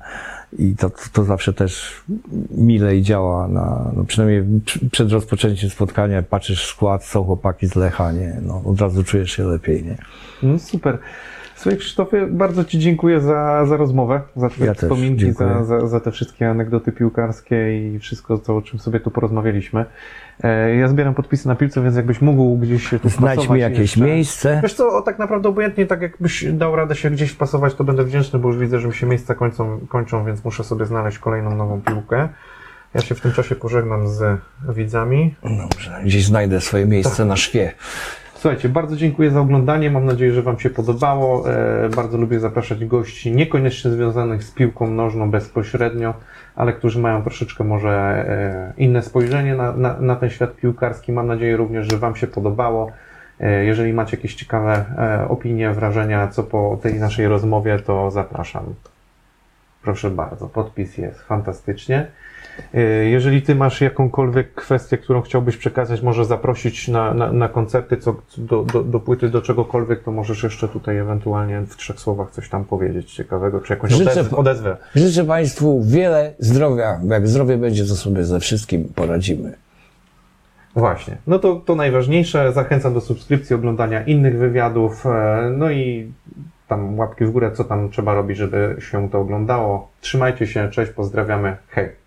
I to, to zawsze też milej działa na, no przynajmniej pr- przed rozpoczęciem spotkania patrzysz w skład, są chłopaki z Lecha, nie? No, od razu czujesz się lepiej, nie? No super. Słuchaj Krzysztofie, bardzo Ci dziękuję za, za rozmowę, za Twoje Ja wspominki, za, za, za te wszystkie anegdoty piłkarskie i wszystko, co, o czym sobie tu porozmawialiśmy. E, ja zbieram podpisy na piłce, więc jakbyś mógł gdzieś się tu Znajdź mi jakieś jeszcze. miejsce. Wiesz co, o, tak naprawdę obojętnie, tak jakbyś dał radę się gdzieś wpasować, to będę wdzięczny, bo już widzę, że mi się miejsca kończą, kończą więc muszę sobie znaleźć kolejną nową piłkę. Ja się w tym czasie pożegnam z widzami. Dobrze, gdzieś znajdę swoje miejsce na szwie. Słuchajcie, bardzo dziękuję za oglądanie. Mam nadzieję, że Wam się podobało. E, bardzo lubię zapraszać gości, niekoniecznie związanych z piłką nożną bezpośrednio, ale którzy mają troszeczkę może e, inne spojrzenie na, na, na ten świat piłkarski. Mam nadzieję również, że Wam się podobało. E, jeżeli macie jakieś ciekawe opinie, wrażenia, co po tej naszej rozmowie, to zapraszam. Proszę bardzo, podpis jest fantastycznie. E, Jeżeli ty masz jakąkolwiek kwestię, którą chciałbyś przekazać, może zaprosić na, na, na koncerty, co, do, do, do płyty, do czegokolwiek, to możesz jeszcze tutaj ewentualnie w trzech słowach coś tam powiedzieć ciekawego, czy jakąś Życzę- odezwę. odezwę. Życzę Państwu wiele zdrowia. bo Jak zdrowie będzie, to sobie ze wszystkim poradzimy. Właśnie. No to, to najważniejsze. Zachęcam do subskrypcji, oglądania innych wywiadów, e, no i tam łapki w górę, co tam trzeba robić, żeby się to oglądało. Trzymajcie się, cześć, pozdrawiamy, hej.